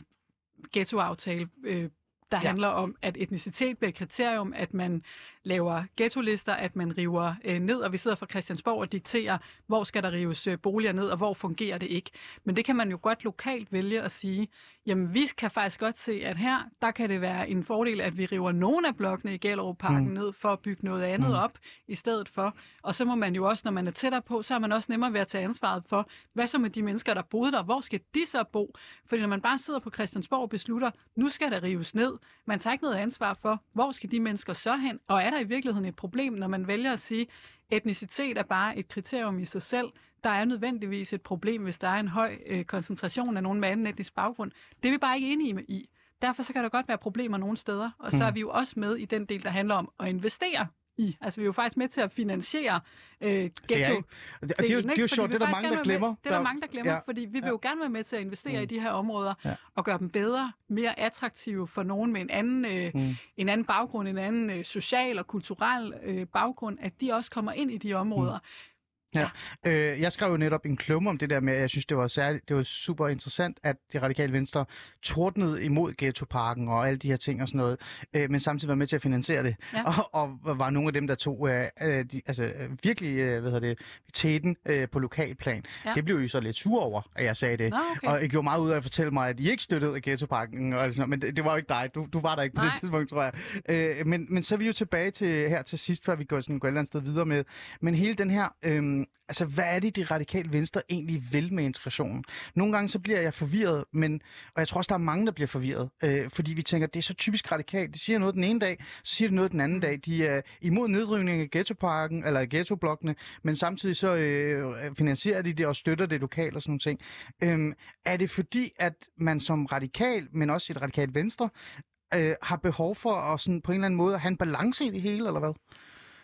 ghettoaftale, øh, der ja. handler om, at etnicitet bliver et kriterium, at man laver ghettolister, at man river øh, ned, og vi sidder fra Christiansborg og dikterer, hvor skal der rives øh, boliger ned, og hvor fungerer det ikke. Men det kan man jo godt lokalt vælge at sige, jamen vi kan faktisk godt se, at her, der kan det være en fordel, at vi river nogle af blokkene i Gellerup-parken Mm. ned for at bygge noget andet mm. op i stedet for. Og så må man jo også, når man er tættere på, så er man også nemmere ved at tage ansvaret for, hvad så med de mennesker, der boede der, hvor skal de så bo? Fordi når man bare sidder på Christiansborg og beslutter, nu skal der rives ned, man tager ikke noget ansvar for, hvor skal de mennesker så hen? Og er der i virkeligheden et problem, når man vælger at sige, etnicitet er bare et kriterium i sig selv, der er nødvendigvis et problem, hvis der er en høj øh, koncentration af nogen med anden etnisk baggrund. Det er vi bare ikke enige med i. Derfor så kan der godt være problemer nogle steder, og så Mm. er vi jo også med i den del, der handler om at investere i. Altså vi er jo faktisk med til at finansiere øh, ghetto. Det er, ikke, og det, det, er jo, det er jo sjovt, det er der mange, der glemmer. Det er der mange, der glemmer, ja. fordi vi vil Ja. jo gerne være med til at investere Mm. i de her områder Ja. og gøre dem bedre, mere attraktive for nogen med en anden, øh, Mm. en anden baggrund, en anden øh, social og kulturel øh, baggrund, at de også kommer ind i de områder. Øh, jeg skrev jo netop en klumme om det der med, at jeg synes, det var, særligt, det var super interessant, at det radikale venstre tordnede imod ghettoparken og alle de her ting og sådan noget, øh, men samtidig var med til at finansiere det. Ja. Og, og var nogle af dem, der tog øh, øh, de, altså, øh, virkelig øh, hvad hedder det, tæten øh, på lokalplan. Ja. Det blev I så lidt sur over, at jeg sagde det. Nå, okay. Og I gjorde meget ud af at fortælle mig, at I ikke støttede ghettoparken, og sådan noget, men det, det var jo ikke dig. Du, du var der ikke på Nej. det tidspunkt, tror jeg. Øh, men, men så er vi jo tilbage til her til sidst, før vi går, sådan, går et eller andet sted videre med. Men hele den her, øh, altså hvad er det, de radikale venstre egentlig vil med integrationen? Nogle gange så bliver jeg forvirret, men, og jeg tror også, der er mange, der bliver forvirret, øh, fordi vi tænker, det er så typisk radikalt. De siger noget den ene dag, så siger de noget den anden dag. De er imod nedrivning af ghettoparken, eller ghettoblokkene, men samtidig så øh, finansierer de det og støtter det lokalt og sådan nogle ting. Øh, er det fordi, at man som radikal, men også et radikalt venstre, øh, har behov for at sådan, på en eller anden måde at have en balance i det hele, eller hvad?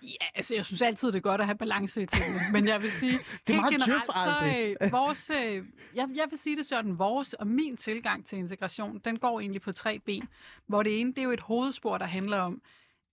Ja, altså jeg synes altid, det er godt at have balance i tingene, men jeg vil sige, Det er meget generelt, så øh, vores, øh, jeg, jeg vil sige det sådan, vores og min tilgang til integration, den går egentlig på tre ben, hvor det ene, det er jo et hovedspor, der handler om,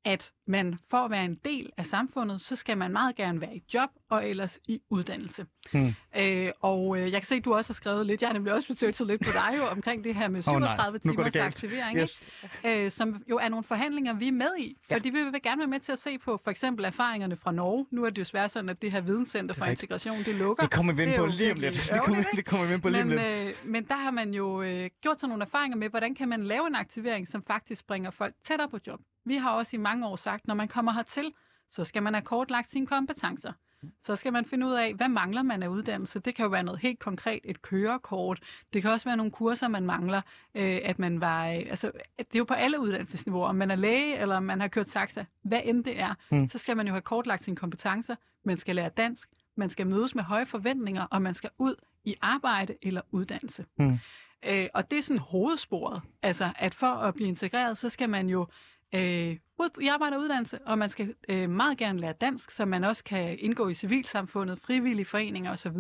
at man for at være en del af samfundet, så skal man meget gerne være i job og ellers i uddannelse. Hmm. Øh, og øh, jeg kan se, at du også har skrevet lidt, jeg har nemlig også besøgt lidt på dig jo, omkring det her med Åh, nej. 37 Nu går det timers aktivering, Yes. ikke? øh, som jo er nogle forhandlinger, vi er med i. Ja. Fordi vi vil gerne være med til at se på for eksempel erfaringerne fra Norge. Nu er det jo svært sådan, at det her videnscenter for rigtigt. integration, det lukker. Det kommer vi ind på lige om lidt. Det kommer, det kommer vi ind på lige om men, lidt. øh, men der har man jo øh, gjort sig nogle erfaringer med, hvordan kan man lave en aktivering, som faktisk bringer folk tættere på job. Vi har også i mange år sagt, når man kommer hertil, så skal man have kortlagt sine kompetencer. Så skal man finde ud af, hvad mangler man af uddannelse. Det kan jo være noget helt konkret, et kørekort. Det kan også være nogle kurser, man mangler. Øh, at man var, øh, altså, det er jo på alle uddannelsesniveauer. Om man er læge, eller om man har kørt taxa, hvad end det er, mm. så skal man jo have kortlagt sine kompetencer. Man skal lære dansk. Man skal mødes med høje forventninger, og man skal ud i arbejde eller uddannelse. Mm. Øh, og det er sådan hovedsporet. Altså, at for at blive integreret, så skal man jo øh, ud i arbejde og uddannelse, og man skal øh, meget gerne lære dansk, så man også kan indgå i civilsamfundet, frivillige foreninger osv.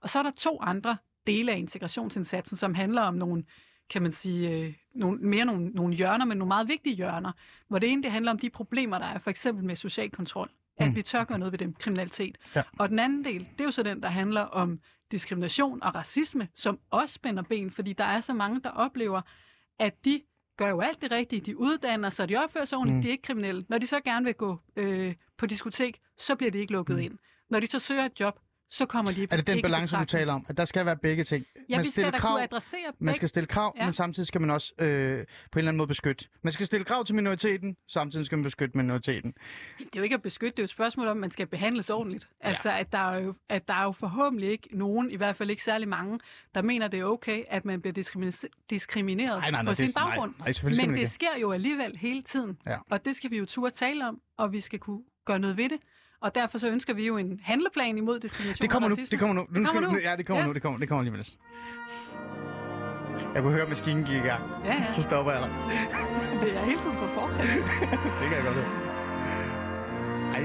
Og så er der to andre dele af integrationsindsatsen, som handler om nogle, kan man sige, øh, nogle, mere nogle, nogle hjørner, men nogle meget vigtige hjørner, hvor det ene det handler om de problemer, der er for eksempel med social kontrol, at Mm. vi tør gøre noget ved dem, kriminalitet. Ja. Og den anden del, det er jo så den, der handler om diskrimination og racisme, som også spænder ben, fordi der er så mange, der oplever, at de gør jo alt det rigtige. De uddanner sig, de opfører sig ordentligt, Mm. de er ikke kriminelle. Når de så gerne vil gå øh, på diskotek, så bliver de ikke lukket mm. ind. Når de så søger et job, så kommer de Er det den balance, du taler om? At der skal være begge ting? Ja, man vi skal da krav, kunne adressere man begge. skal stille krav, Ja. men samtidig skal man også øh, på en eller anden måde beskytte. Man skal stille krav til minoriteten, samtidig skal man beskytte minoriteten. Det er jo ikke at beskytte, det er jo et spørgsmål om, at man skal behandles ordentligt. Altså, at der, er jo, at der er jo forhåbentlig ikke nogen, i hvert fald ikke særlig mange, der mener, det er okay, at man bliver diskrimine- diskrimineret Nej, nej, nej, på sin det- nej, baggrund. nej, skal Men man det ikke. sker jo alligevel hele tiden, Ja. og det skal vi jo turde tale om, og vi skal kunne gøre noget ved det. Og derfor så ønsker vi jo en handleplan imod diskrimination Det kommer nu, det kommer nu. Det skal kommer nu. Ja, det kommer yes. nu, det kommer, det kommer lige med det. Jeg kunne høre, at maskinen gik i gang. Ja, ja. Så stopper jeg dig. Det er hele tiden på forkant. det kan jeg godt høre. Ej.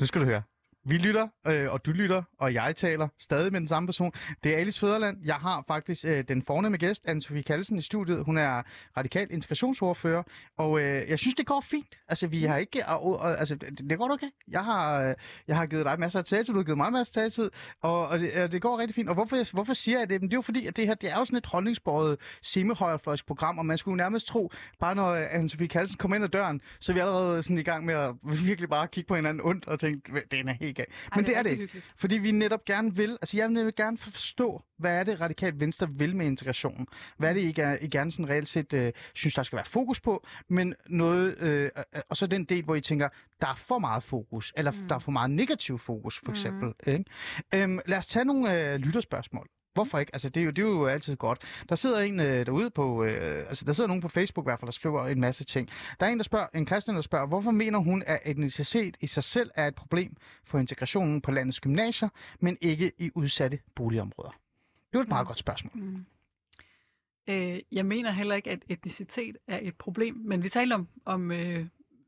Nu skal du høre. Vi lytter, øh, og du lytter, og jeg taler stadig med den samme person. Det er Alice Føderland. Jeg har faktisk øh, den fornemme gæst, Anne-Sophie Kallesen, i studiet. Hun er radikal integrationsordfører, og øh, jeg synes, det går fint. Altså, vi har ikke... Og, og, altså, det, det går okay. Jeg har, øh, jeg har givet dig masser af taletid, du har givet mig masser af taletid, og, og det, øh, det går rigtig fint. Og hvorfor, hvorfor siger jeg det? Men det er jo fordi, at det her det er jo sådan et holdningsbåret semihøjrefløjsprogram, og man skulle nærmest tro, bare når øh, Anne-Sophie Kallesen kommer ind ad døren, så er vi allerede sådan i gang med at virkelig bare kigge på hinanden ondt og tænke, det er helt galt. Men det er det ikke. hyggeligt. Fordi vi netop gerne vil, altså jeg vil gerne forstå, hvad er det radikalt venstre vil med integrationen? Hvad er det, I, gerne, I gerne sådan reelt set øh, synes, der skal være fokus på? Men noget, øh, og så den del, hvor I tænker, der er for meget fokus, eller mm. Mm. der er for meget negativ fokus, for Mm. eksempel. Ikke? Øhm, lad os tage nogle øh, lytterspørgsmål. Hvorfor ikke? Altså, det er jo, det er jo altid godt. Der sidder en øh, derude på, øh, altså der sidder nogen på Facebook i hvert fald, der skriver en masse ting. Der er en, der spørger, en kristen, der spørger, hvorfor mener hun, at etnicitet i sig selv er et problem for integrationen på landets gymnasier, men ikke i udsatte boligområder? Det er jo et meget Mm. godt spørgsmål. Mm. Øh, jeg mener heller ikke, at etnicitet er et problem, men vi talte om, om øh,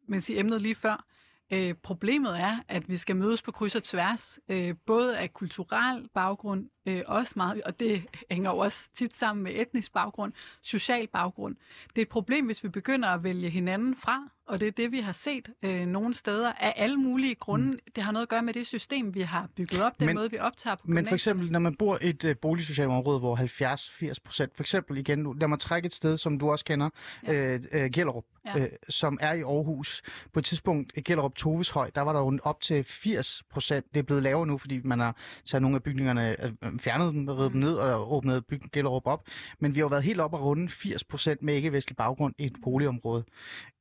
man siger, emnet lige før. Øh, problemet er, at vi skal mødes på kryds og tværs, øh, både af kulturel baggrund, øh, også meget, og det hænger jo også tit sammen med etnisk baggrund, social baggrund. Det er et problem, hvis vi begynder at vælge hinanden fra, og det er det, vi har set øh, nogle steder af alle mulige grunde. Mm. Det har noget at gøre med det system, vi har bygget op, den Men- måde, vi optager på Men for eksempel, når man bor i et øh, boligsocialt område, hvor 70-80 procent, for eksempel igen, lad mig trække et sted, som du også kender, ja. Øh, øh, Gellerup, ja. Øh, som er i Aarhus. På et tidspunkt, i Gellerup Toveshøj, der var der jo op til 80 procent. Det er blevet lavere nu, fordi man har taget nogle af bygningerne, øh, fjernet dem, revet Mm. ned og åbnet bygningen Gellerup op. Men vi har jo været helt op og runde 80 procent med ikke-vestlig baggrund i et boligområde.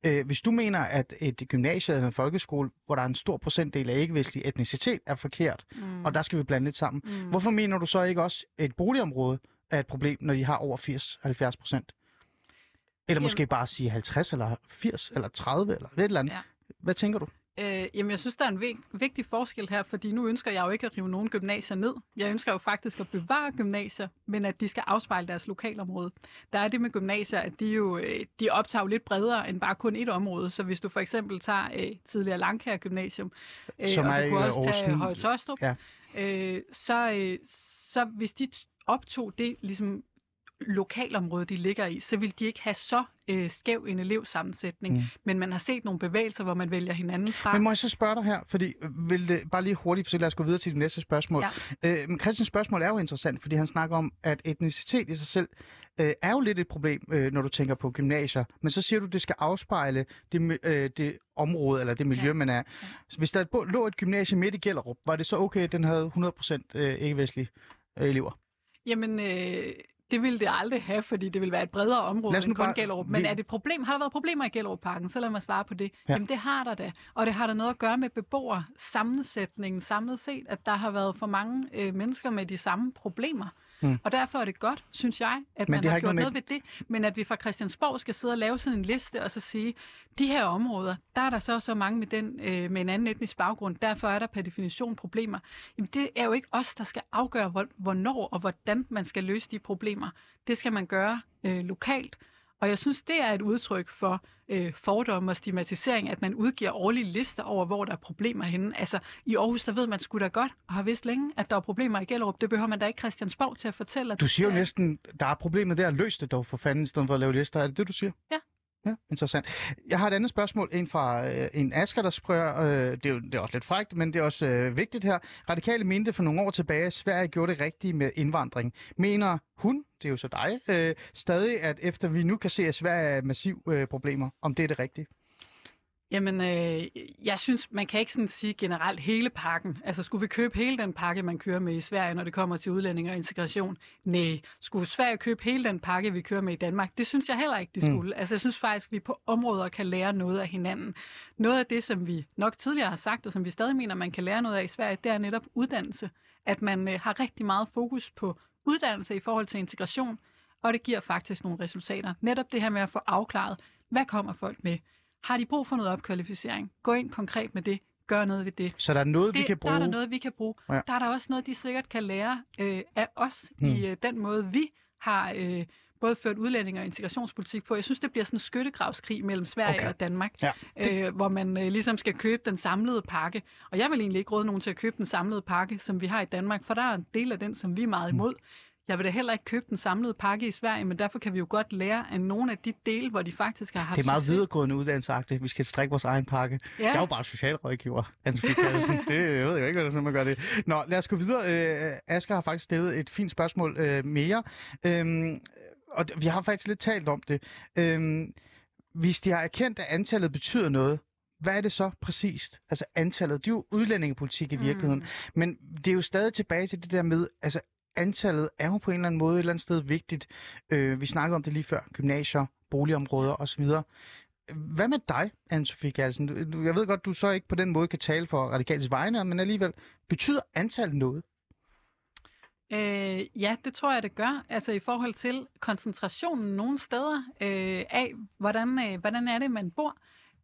Øh, hvis du mener, at et gymnasie eller en folkeskole, hvor der er en stor procentdel af ikke-vestlig etnicitet, er forkert, Mm. og der skal vi blande lidt sammen, Mm. Hvorfor mener du så ikke også, at et boligområde er et problem, når de har over 80-70 procent? Eller Jamen- måske bare sige 50 eller 80 eller 30 eller et eller andet. Ja. Hvad tænker du? Øh, jamen, jeg synes, der er en vig- vigtig forskel her, fordi nu ønsker jeg jo ikke at rive nogen gymnasier ned. Jeg ønsker jo faktisk at bevare gymnasier, men at de skal afspejle deres lokalområde. Der er det med gymnasier, at de jo øh, de optager jo lidt bredere end bare kun et område. Så hvis du for eksempel tager øh, tidligere Langkær Gymnasium, øh, Som og du kunne også tage Aarhus. Høje Tøstrup, Ja. øh, så, øh, så hvis de optog det ligesom lokalområde, de ligger i, så vil de ikke have så øh, skæv en elevsammensætning. Mm. Men man har set nogle bevægelser, hvor man vælger hinanden fra. Men må jeg så spørge dig her, fordi øh, vil det bare lige hurtigt, så lad os gå videre til det næste spørgsmål. Ja. Øh, men Christians spørgsmål er jo interessant, fordi han snakker om, at etnicitet i sig selv øh, er jo lidt et problem, øh, når du tænker på gymnasier. Men så siger du, at det skal afspejle det, øh, det område eller det miljø, ja. Ja. man er. Så hvis der lå et gymnasie midt i Gellerup, var det så okay, at den havde 100% øh, ikke-vestlige øh, elever? Jamen, øh, det ville det aldrig have, fordi det vil være et bredere område end kun bare- Gellerup. Men vi- er det et problem? Har der været problemer i Gellerup-parken? Så lad mig svare på det. Ja. Ja. Jamen, det har der da. Og det har der noget at gøre med beboer sammensætningen samlet set, at der har været for mange øh, mennesker med de samme problemer. Mm. Og derfor er det godt, synes jeg, at Men man har har gjort noget noget ved det. Men at vi fra Christiansborg skal sidde og lave sådan en liste og så sige, de her områder, der er der så så mange med, den, øh, med en anden etnisk baggrund, derfor er der per definition problemer. Jamen det er jo ikke os, der skal afgøre, hvor, hvornår og hvordan man skal løse de problemer. Det skal man gøre øh, lokalt. Og jeg synes, det er et udtryk for øh, fordomme og stigmatisering, at man udgiver årlige lister over, hvor der er problemer henne. Altså, i Aarhus, der ved man sgu da godt, og har vidst længe, at der er problemer i Gellerup. Det behøver man da ikke Christiansborg til at fortælle. At Du siger jo er- næsten, der er problemet der, løs det dog for fanden, i stedet for at lave lister. Er det det, du siger? Ja. Ja, interessant. Jeg har et andet spørgsmål, en fra øh, en Asger, der spørger, øh, det, er jo, det er også lidt frægt, men det er også øh, vigtigt her. Radikale mente for nogle år tilbage, at Sverige gjorde det rigtige med indvandring. Mener hun, det er jo så dig, øh, stadig, at efter vi nu kan se, at Sverige er massiv øh, problemer, om det er det rigtige? Jamen, øh, jeg synes, man kan ikke sådan sige generelt hele pakken. Altså, skulle vi købe hele den pakke, man kører med i Sverige, når det kommer til udlænding og integration? Nej. Skulle Sverige købe hele den pakke, vi kører med i Danmark? Det synes jeg heller ikke, de Mm. skulle. Altså, jeg synes faktisk, vi på områder kan lære noget af hinanden. Noget af det, som vi nok tidligere har sagt, og som vi stadig mener, man kan lære noget af i Sverige, det er netop uddannelse. At man øh, har rigtig meget fokus på uddannelse i forhold til integration, og det giver faktisk nogle resultater. Netop det her med at få afklaret, hvad kommer folk med? Har de brug for noget opkvalificering? Gå ind konkret med det. Gør noget ved det. Så der er noget, det vi kan bruge. Der er der noget, vi kan bruge. Ja. Der er der også noget, de sikkert kan lære øh, af os Hmm. hmm. i øh, den måde, vi har øh, både ført udlænding og integrationspolitik på. Jeg synes, det bliver sådan en skyttegravskrig mellem Sverige Okay. og Danmark, Ja, øh, hvor man øh, ligesom skal købe den samlede pakke. Og jeg vil egentlig ikke råde nogen til at købe den samlede pakke, som vi har i Danmark, for der er en del af den, som vi er Hmm. meget imod. Jeg vil da heller ikke købe den samlede pakke i Sverige, men derfor kan vi jo godt lære af nogle af de dele, hvor de faktisk har haft Det er meget videregående uddannelsesagtigt. Vi skal strikke vores egen pakke. Ja. Jeg er jo bare socialrådgiver, Pallesen. det jeg ved jeg ikke, hvordan man gør det. Nå, lad os gå videre. Øh, Asger har faktisk stillet et fint spørgsmål øh, mere. Øhm, og vi har faktisk lidt talt om det. Øhm, hvis de har erkendt, at antallet betyder noget, hvad er det så præcist? Altså antallet, det er jo udlændingepolitik i virkeligheden. Mm. Men det er jo stadig tilbage til det der med, altså antallet er jo på en eller anden måde et eller andet sted vigtigt. Øh, vi snakkede om det lige før. Gymnasier, boligområder osv. Hvad med dig, Anne-Sophie Galsen? Jeg ved godt, du så ikke på den måde kan tale for radikales vegne, men alligevel, betyder antallet noget? Øh, ja, det tror jeg, det gør. Altså i forhold til koncentrationen nogle steder øh, af, hvordan, øh, hvordan er det, man bor.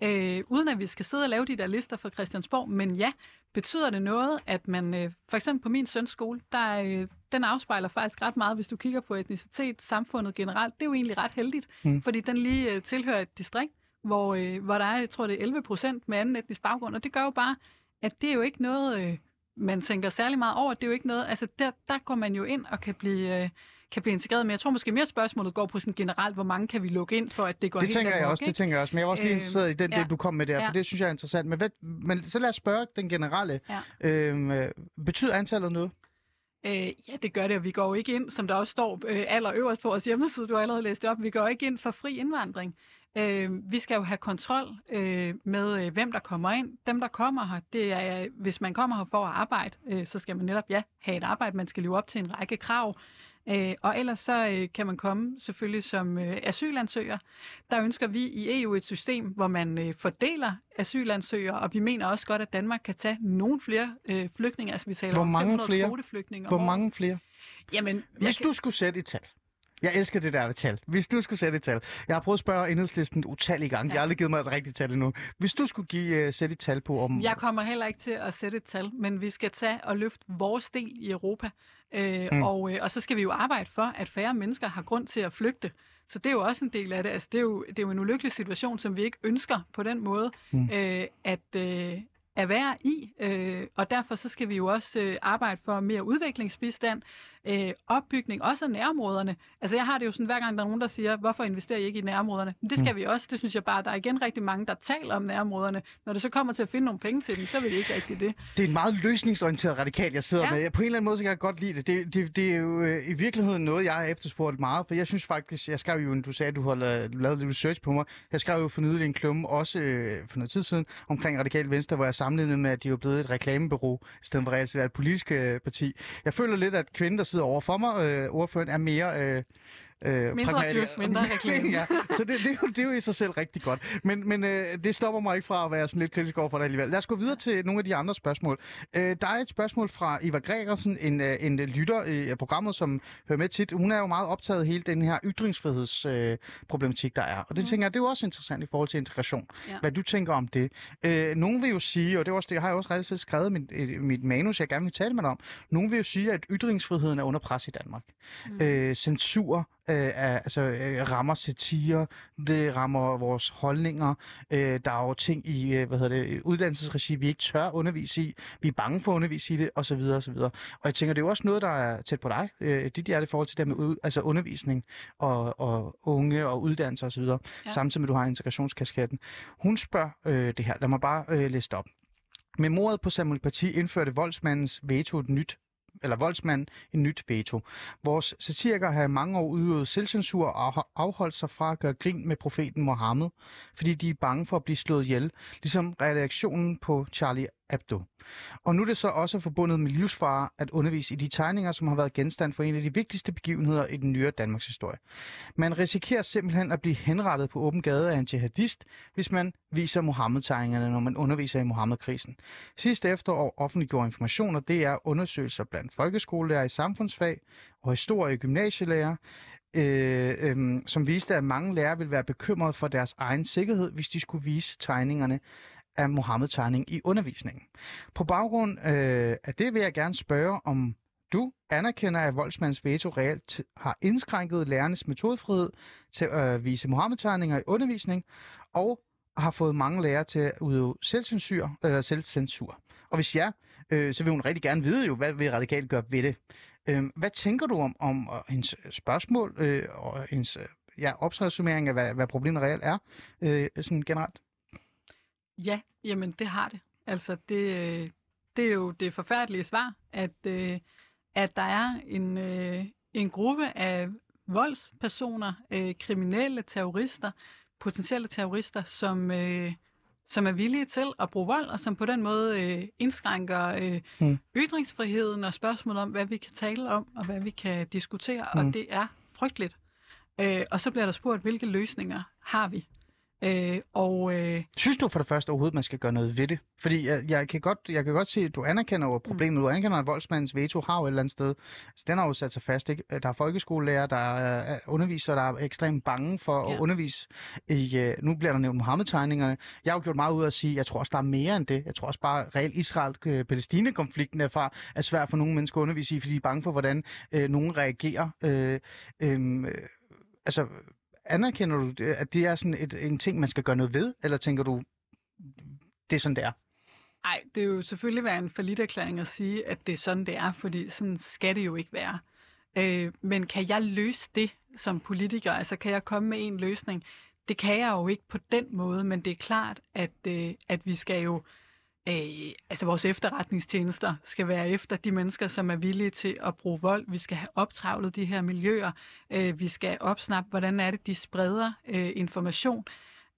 Øh, uden at vi skal sidde og lave de der lister fra Christiansborg. Men ja, betyder det noget, at man øh, for eksempel på min søns skole, der, øh, den afspejler faktisk ret meget, hvis du kigger på etnicitet, samfundet generelt. Det er jo egentlig ret heldigt, Mm. fordi den lige øh, tilhører et distrikt, hvor, øh, hvor der er, jeg tror det er 11 procent med anden etnisk baggrund. Og det gør jo bare, at det er jo ikke noget... Øh, man tænker særlig meget over. Det er jo ikke noget, altså der, der går man jo ind og kan blive, øh, kan blive integreret. Men jeg tror måske mere spørgsmålet går på sådan generelt, hvor mange kan vi lukke ind for, at det går Det helt tænker jeg også, det tænker jeg også. Men jeg var også lige Øhm, interesseret i den del, ja. du kom med der, for Ja. det synes jeg er interessant. Men, hvad, men så lad os spørge den generelle. Ja. Øhm, øh, betyder antallet noget? Øh, ja, det gør det, og vi går jo ikke ind, som der også står øh, allerøverst på vores hjemmeside, du har allerede læst det op, vi går ikke ind for fri indvandring. Øh, vi skal jo have kontrol øh, med, øh, hvem der kommer ind. Dem, der kommer her, det er, øh, hvis man kommer her for at arbejde, øh, så skal man netop ja, have et arbejde. Man skal leve op til en række krav. Øh, og ellers så øh, kan man komme selvfølgelig som øh, asylansøger. Der ønsker vi i EU et system, hvor man øh, fordeler asylansøgere, og vi mener også godt, at Danmark kan tage nogle flere øh, flygtninge. Altså vi taler Hvor om mange 500 flere? kvoteflygtninge Hvor om mange flere? Jamen, Hvis kan- du skulle sætte et tal. Jeg elsker det der tal. Hvis du skulle sætte et tal. Jeg har prøvet at spørge enhedslisten utallige gange. Ja. Jeg har aldrig givet mig et rigtigt tal endnu. Hvis du skulle give, uh, sætte et tal på om... Jeg kommer heller ikke til at sætte et tal, men vi skal tage og løfte vores del i Europa. Øh, mm. og, øh, og så skal vi jo arbejde for, at færre mennesker har grund til at flygte. Så det er jo også en del af det. Altså, det, er jo, det er jo en ulykkelig situation, som vi ikke ønsker på den måde, mm. øh, at, øh, at være i. Øh, og derfor så skal vi jo også øh, arbejde for mere udviklingsbistand, øh, opbygning, også af nærområderne. Altså jeg har det jo sådan, hver gang der er nogen, der siger, hvorfor investerer I ikke i nærområderne? Men det skal mm. vi også. Det synes jeg bare, der er igen rigtig mange, der taler om nærområderne. Når det så kommer til at finde nogle penge til dem, så vil det ikke rigtig det. Det er en meget løsningsorienteret radikal, jeg sidder ja. med. På en eller anden måde, så kan jeg godt lide det. Det, det, det er jo øh, i virkeligheden noget, jeg har efterspurgt meget, for jeg synes faktisk, jeg skrev jo, du sagde, at du har lavet, lavet lidt research på mig. Jeg skrev jo for nylig en klumme, også øh, for noget tid siden, omkring Radikal Venstre, hvor jeg sammenlignede med, at de er blevet et reklamebureau, i stedet for at være et politisk øh, parti. Jeg føler lidt, at kvinden, der sidder over for mig, øh, ordføreren, er mere... Øh, Øh, mindre djøf, mindre reklame. ja. Så det, det, er jo, det er jo i sig selv rigtig godt. Men, men øh, det stopper mig ikke fra at være sådan lidt kritisk over for det alligevel. Lad os gå videre til nogle af de andre spørgsmål. Øh, der er et spørgsmål fra Eva Gregersen, en, øh, en lytter i programmet, som hører med tit. Hun er jo meget optaget af hele den her ytringsfrihedsproblematik, øh, der er. Og det mm. tænker jeg, det er jo også interessant i forhold til integration. Ja. Hvad du tænker om det. Øh, nogen vil jo sige, og det, er også, det har jeg også rigtig skrevet mit, mit manus, jeg gerne vil tale med dig om. Nogen vil jo sige, at ytringsfriheden er under pres i Danmark. Mm. Øh, censur øh, altså, øh, rammer satire, det rammer vores holdninger. Øh, der er jo ting i øh, hvad hedder det, uddannelsesregi, vi ikke tør undervise i. Vi er bange for at undervise i det, osv. osv. Og jeg tænker, det er jo også noget, der er tæt på dig. Øh, dit hjerte i forhold til det med ud, altså undervisning og, og unge og uddannelse osv. Ja. Samtidig med, at du har integrationskasketten. Hun spørger øh, det her. Lad mig bare øh, læse op. Med mordet på Samuel Paty indførte voldsmandens veto et nyt eller voldsmand en nyt veto. Vores satirikere har i mange år udøvet selvcensur og har afholdt sig fra at gøre grin med profeten Mohammed, fordi de er bange for at blive slået ihjel, ligesom reaktionen på Charlie Abdo. Og nu er det så også forbundet med livsfare at undervise i de tegninger, som har været genstand for en af de vigtigste begivenheder i den nyere Danmarks historie. Man risikerer simpelthen at blive henrettet på åben gade af en jihadist, hvis man viser Mohammed-tegningerne, når man underviser i Mohammed-krisen. Sidste efterår offentliggjorde informationer, det er undersøgelser blandt folkeskolelærer i samfundsfag og historie i gymnasielærer, øh, øh, som viste, at mange lærere vil være bekymrede for deres egen sikkerhed, hvis de skulle vise tegningerne af Mohammed-tegning i undervisningen. På baggrund øh, af det vil jeg gerne spørge, om du anerkender, at voldsmandens veto reelt har indskrænket lærernes metodefrihed til at øh, vise Mohammed-tegninger i undervisning, og har fået mange lærere til at udøve selvcensur, eller selvcensur. Og hvis ja, øh, så vil hun rigtig gerne vide jo, hvad vil radikalt gøre ved det. Øh, hvad tænker du om, om uh, hendes øh, spørgsmål øh, og hendes ja, opsummering af, hvad, hvad problemet reelt er, øh, sådan generelt? Ja, jamen det har det. Altså det, det er jo det forfærdelige svar, at, øh, at der er en, øh, en gruppe af voldspersoner, øh, kriminelle terrorister, potentielle terrorister, som, øh, som er villige til at bruge vold, og som på den måde øh, indskrænker øh, mm. ytringsfriheden og spørgsmålet om, hvad vi kan tale om, og hvad vi kan diskutere, mm. og det er frygteligt. Øh, og så bliver der spurgt, hvilke løsninger har vi? Øh, og, øh, Synes du for det første overhovedet, man skal gøre noget ved det? Fordi jeg, jeg, kan, godt, jeg kan godt se, at du anerkender over problemet. Mm. Du anerkender, at voldsmandens veto har jo et eller andet sted. Så den har jo sat sig fast. Ikke? Der er folkeskolelærer, der er undervisere, der er ekstremt bange for ja. at undervise. I, uh, nu bliver der nævnt Mohammed-tegningerne. Jeg har jo gjort meget ud af at sige, at jeg tror også, der er mere end det. Jeg tror også bare, at reelt Israel-Palæstine-konflikten er, for, er svært for nogle mennesker at undervise i, fordi de er bange for, hvordan uh, nogen reagerer. Uh, um, altså, anerkender du, øh, at det er sådan et, en ting, man skal gøre noget ved, eller tænker du, det er sådan, det er? Nej, det er jo selvfølgelig være en erklæring at sige, at det er sådan, det er, fordi sådan skal det jo ikke være. Øh, men kan jeg løse det som politiker? Altså kan jeg komme med en løsning? Det kan jeg jo ikke på den måde, men det er klart, at, øh, at vi skal jo øh, altså vores efterretningstjenester skal være efter de mennesker, som er villige til at bruge vold. Vi skal have optravlet de her miljøer. Øh, vi skal opsnappe, hvordan er det, de spreder øh, information.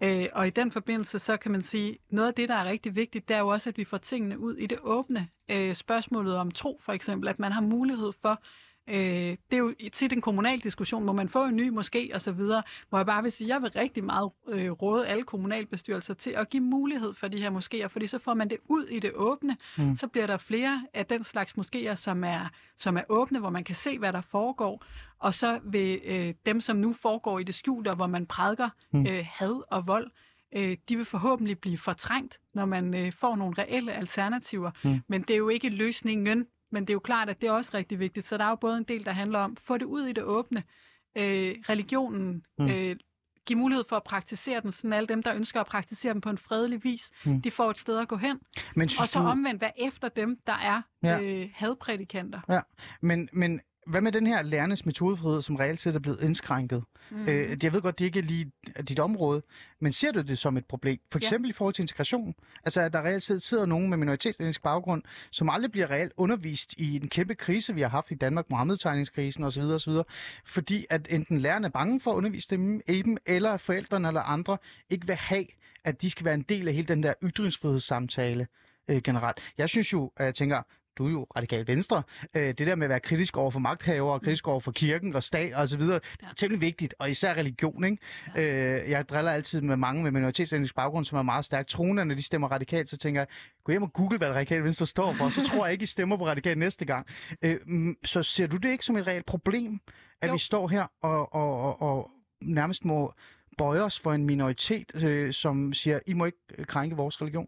Øh, og i den forbindelse, så kan man sige, noget af det, der er rigtig vigtigt, det er jo også, at vi får tingene ud i det åbne. Øh, spørgsmålet om tro, for eksempel, at man har mulighed for Øh, det er jo tit en kommunal diskussion, hvor man får en ny måske og så videre, hvor jeg bare vil sige, jeg vil rigtig meget øh, råde alle kommunalbestyrelser til at give mulighed for de her moskéer, fordi så får man det ud i det åbne, mm. så bliver der flere af den slags moskéer, som er, som er åbne, hvor man kan se, hvad der foregår, og så vil øh, dem, som nu foregår i det skjulte, hvor man prædiker mm. øh, had og vold, øh, de vil forhåbentlig blive fortrængt, når man øh, får nogle reelle alternativer. Mm. Men det er jo ikke løsningen, men det er jo klart, at det er også rigtig vigtigt. Så der er jo både en del, der handler om, få det ud i det åbne, øh, religionen, mm. øh, give mulighed for at praktisere den, sådan alle dem, der ønsker at praktisere den på en fredelig vis, mm. de får et sted at gå hen. Men og så du... omvendt, hvad efter dem, der er ja. øh, hadprædikanter. Ja, men, men hvad med den her lærernes metodefrihed, som reelt set er blevet indskrænket? Mm. Øh, jeg ved godt, det ikke er lige dit område, men ser du det som et problem? For eksempel ja. i forhold til integration? Altså, at der reelt set sidder nogen med minoritetsetnisk baggrund, som aldrig bliver reelt undervist i en kæmpe krise, vi har haft i Danmark, Mohammed-tegningskrisen osv., osv., fordi at enten lærerne er bange for at undervise dem i dem, eller forældrene eller andre ikke vil have, at de skal være en del af hele den der ytringsfrihedssamtale øh, generelt. Jeg synes jo, at jeg tænker, du er jo radikal venstre, øh, det der med at være kritisk over for magthavere, og kritisk over for kirken og stat og så videre, det er temmelig vigtigt, og især religion, ikke? Ja. Øh, jeg driller altid med mange med minoritetsetnisk baggrund, som er meget stærkt troende, når de stemmer radikalt, så tænker jeg, gå hjem og google, hvad radikal venstre står for, så tror jeg ikke, I stemmer på radikal næste gang. Øh, så ser du det ikke som et reelt problem, at jo. vi står her og, og, og, og nærmest må bøje os for en minoritet, øh, som siger, I må ikke krænke vores religion?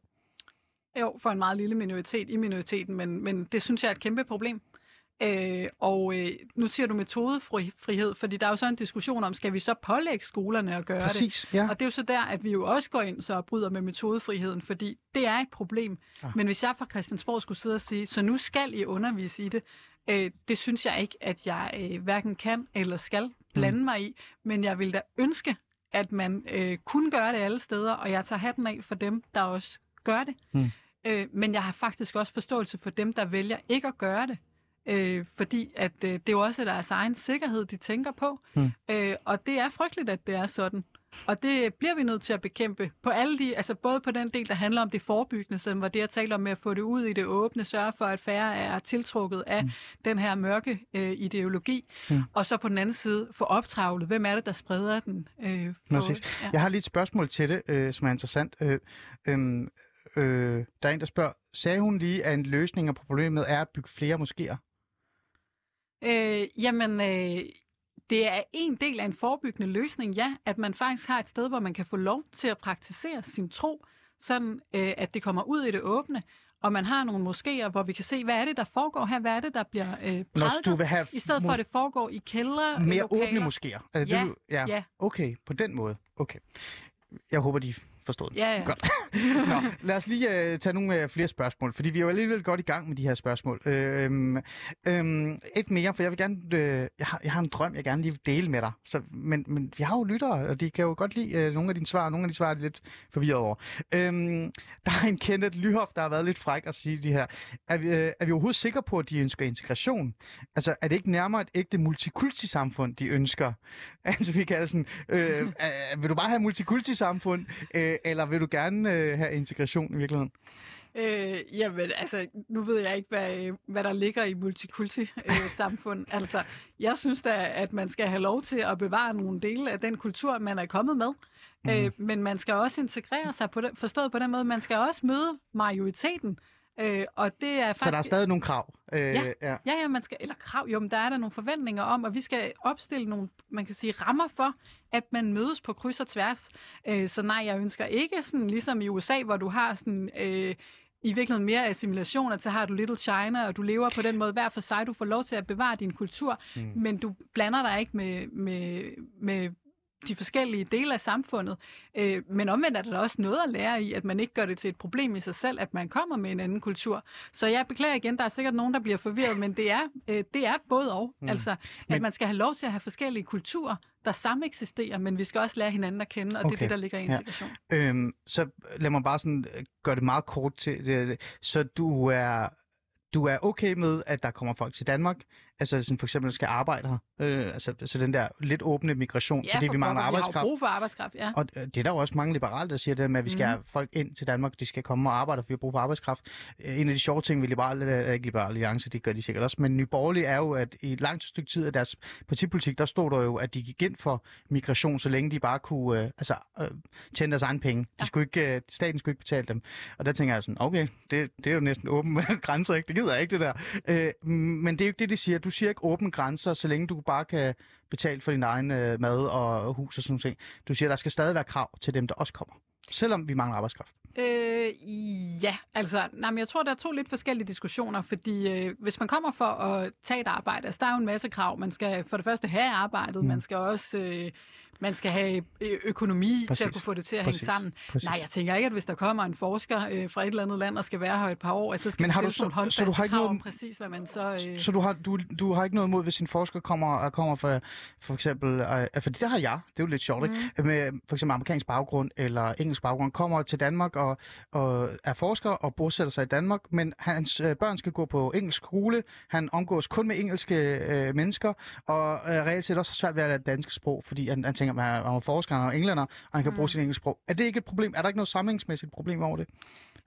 Jo, for en meget lille minoritet i minoriteten, men, men det synes jeg er et kæmpe problem. Øh, og øh, nu siger du metodefrihed, fordi der er jo så en diskussion om, skal vi så pålægge skolerne at gøre Præcis, det? Ja. Og det er jo så der, at vi jo også går ind så og bryder med metodefriheden, fordi det er et problem. Ja. Men hvis jeg fra Christiansborg skulle sidde og sige, så nu skal I undervise i det, øh, det synes jeg ikke, at jeg øh, hverken kan eller skal blande mm. mig i, men jeg vil da ønske, at man øh, kunne gøre det alle steder, og jeg tager hatten af for dem, der også gør det. Mm. Øh, men jeg har faktisk også forståelse for dem, der vælger ikke at gøre det. Øh, fordi at øh, det er jo også deres egen sikkerhed, de tænker på. Mm. Øh, og det er frygteligt, at det er sådan. Og det bliver vi nødt til at bekæmpe på alle de, altså både på den del, der handler om det forebyggende, som var det, jeg talte om med at få det ud i det åbne, sørge for, at færre er tiltrukket af mm. den her mørke øh, ideologi, mm. og så på den anden side få optravlet, hvem er det, der spreder den? Øh, for, ja. Jeg har lige et spørgsmål til det, øh, som er interessant. Øh, øh, Øh, der er en, der spørger, sagde hun lige, at en løsning af problemet er at bygge flere moskéer? Øh, jamen, øh, det er en del af en forebyggende løsning, ja, at man faktisk har et sted, hvor man kan få lov til at praktisere sin tro, sådan øh, at det kommer ud i det åbne, og man har nogle moskéer, hvor vi kan se, hvad er det, der foregår her, hvad er det, der bliver øh, prædiket, du vil have i stedet for, at det foregår i kældre Mere lokaler. åbne moskéer? Er det ja, det, ja. ja. Okay, på den måde. Okay. Jeg håber, de forstået. Ja, ja. Godt. Nå, lad os lige uh, tage nogle uh, flere spørgsmål, fordi vi er jo alligevel godt i gang med de her spørgsmål. Uh, uh, et mere, for jeg vil gerne, uh, jeg, har, jeg har en drøm, jeg gerne lige vil dele med dig. Så, men, men vi har jo lyttere, og de kan jo godt lide uh, nogle af dine svar, og nogle af de svar er lidt forvirret over. Uh, der er en Kenneth Lyhoff, der har været lidt fræk at sige de her. Er vi, uh, er vi overhovedet sikre på, at de ønsker integration? Altså, er det ikke nærmere et ægte multikulti-samfund, de ønsker? Altså, vi kan sådan, uh, uh, vil du bare have multikulti-samfund? Øh, eller vil du gerne øh, have integration i virkeligheden? Øh, jamen, altså, nu ved jeg ikke, hvad, hvad der ligger i multikulti-samfund. Øh, altså, jeg synes da, at man skal have lov til at bevare nogle dele af den kultur, man er kommet med. Mm. Øh, men man skal også integrere sig, på den, forstået på den måde. Man skal også møde majoriteten. Øh, og det er faktisk... Så der er stadig nogle krav? Øh, ja. ja, ja, man skal, eller krav, jo, men der er der nogle forventninger om, at vi skal opstille nogle, man kan sige, rammer for, at man mødes på kryds og tværs. Øh, så nej, jeg ønsker ikke sådan ligesom i USA, hvor du har sådan... Øh, i virkeligheden mere assimilation, at så har du Little China, og du lever på den måde hver for sig. Du får lov til at bevare din kultur, mm. men du blander dig ikke med, med, med de forskellige dele af samfundet. Øh, men omvendt er der også noget at lære i, at man ikke gør det til et problem i sig selv, at man kommer med en anden kultur. Så jeg beklager igen, der er sikkert nogen, der bliver forvirret, men det er, øh, det er både og. Mm. Altså, at men... man skal have lov til at have forskellige kulturer, der sammen eksisterer, men vi skal også lære hinanden at kende, og okay. det er det, der ligger i integration. Ja. Øhm, så lad mig bare sådan øh, gøre det meget kort til det. Så du er du er okay med, at der kommer folk til Danmark, altså sådan for eksempel skal arbejde her. Øh, altså, altså den der lidt åbne migration, Ja, fordi for vi mangler pokker, Vi har arbejdskraft. brug for arbejdskraft, ja. Og øh, det er der jo også mange liberale, der siger det med, at vi skal Mhm. have folk ind til Danmark, de skal komme og arbejde, for vi har brug for arbejdskraft. Øh, En af de sjove ting ved liberale, øh, ikke liberale alliance, det gør de sikkert også, men Nye Borgerlige er jo, at i et langt stykke tid af deres partipolitik, der stod der jo, at de gik ind for migration, så længe de bare kunne øh, altså, øh, tjene deres egen penge. De Ja. skulle ikke, øh, staten skulle ikke betale dem. Og der tænker jeg sådan, okay, det, det er jo næsten åben grænser, ikke? Det gider jeg ikke, det der. Øh, men det er jo ikke det, de siger. Du siger ikke åbne grænser, så længe du bare kan betale for din egen øh, mad og hus og sådan noget. Du siger, der skal stadig være krav til dem, der også kommer. Selvom vi mangler arbejdskraft. Øh, ja, altså, nej, men jeg tror, der er to lidt forskellige diskussioner, fordi øh, hvis man kommer for at tage et arbejde, altså der er jo en masse krav. Man skal for det første have arbejdet, mm. man skal også øh, man skal have øh, økonomi Præcis. til at kunne få det til at Præcis. hænge sammen. Præcis. Nej, jeg tænker ikke, at hvis der kommer en forsker øh, fra et eller andet land og skal være her et par år, at så skal Men har du nogle så- så du har ikke noget- om præcis, hvad man så... Øh, Så du har, du, du har ikke noget imod, hvis en forsker kommer, kommer fra for eksempel, øh, for det har jeg, det er jo lidt sjovt, ikke? Mm. med for eksempel amerikansk baggrund eller engelsk baggrund, kommer til Danmark og, og er forsker og bosætter sig i Danmark, men hans øh, børn skal gå på engelsk skole, han omgås kun med engelske øh, mennesker, og øh, reelt set også har svært ved at lære det danske sprog, fordi han, han tænker, at han er forsker, han er englænder, og han kan Mm. bruge sit engelske sprog. Er det ikke et problem? Er der ikke noget sammenhængsmæssigt problem over det?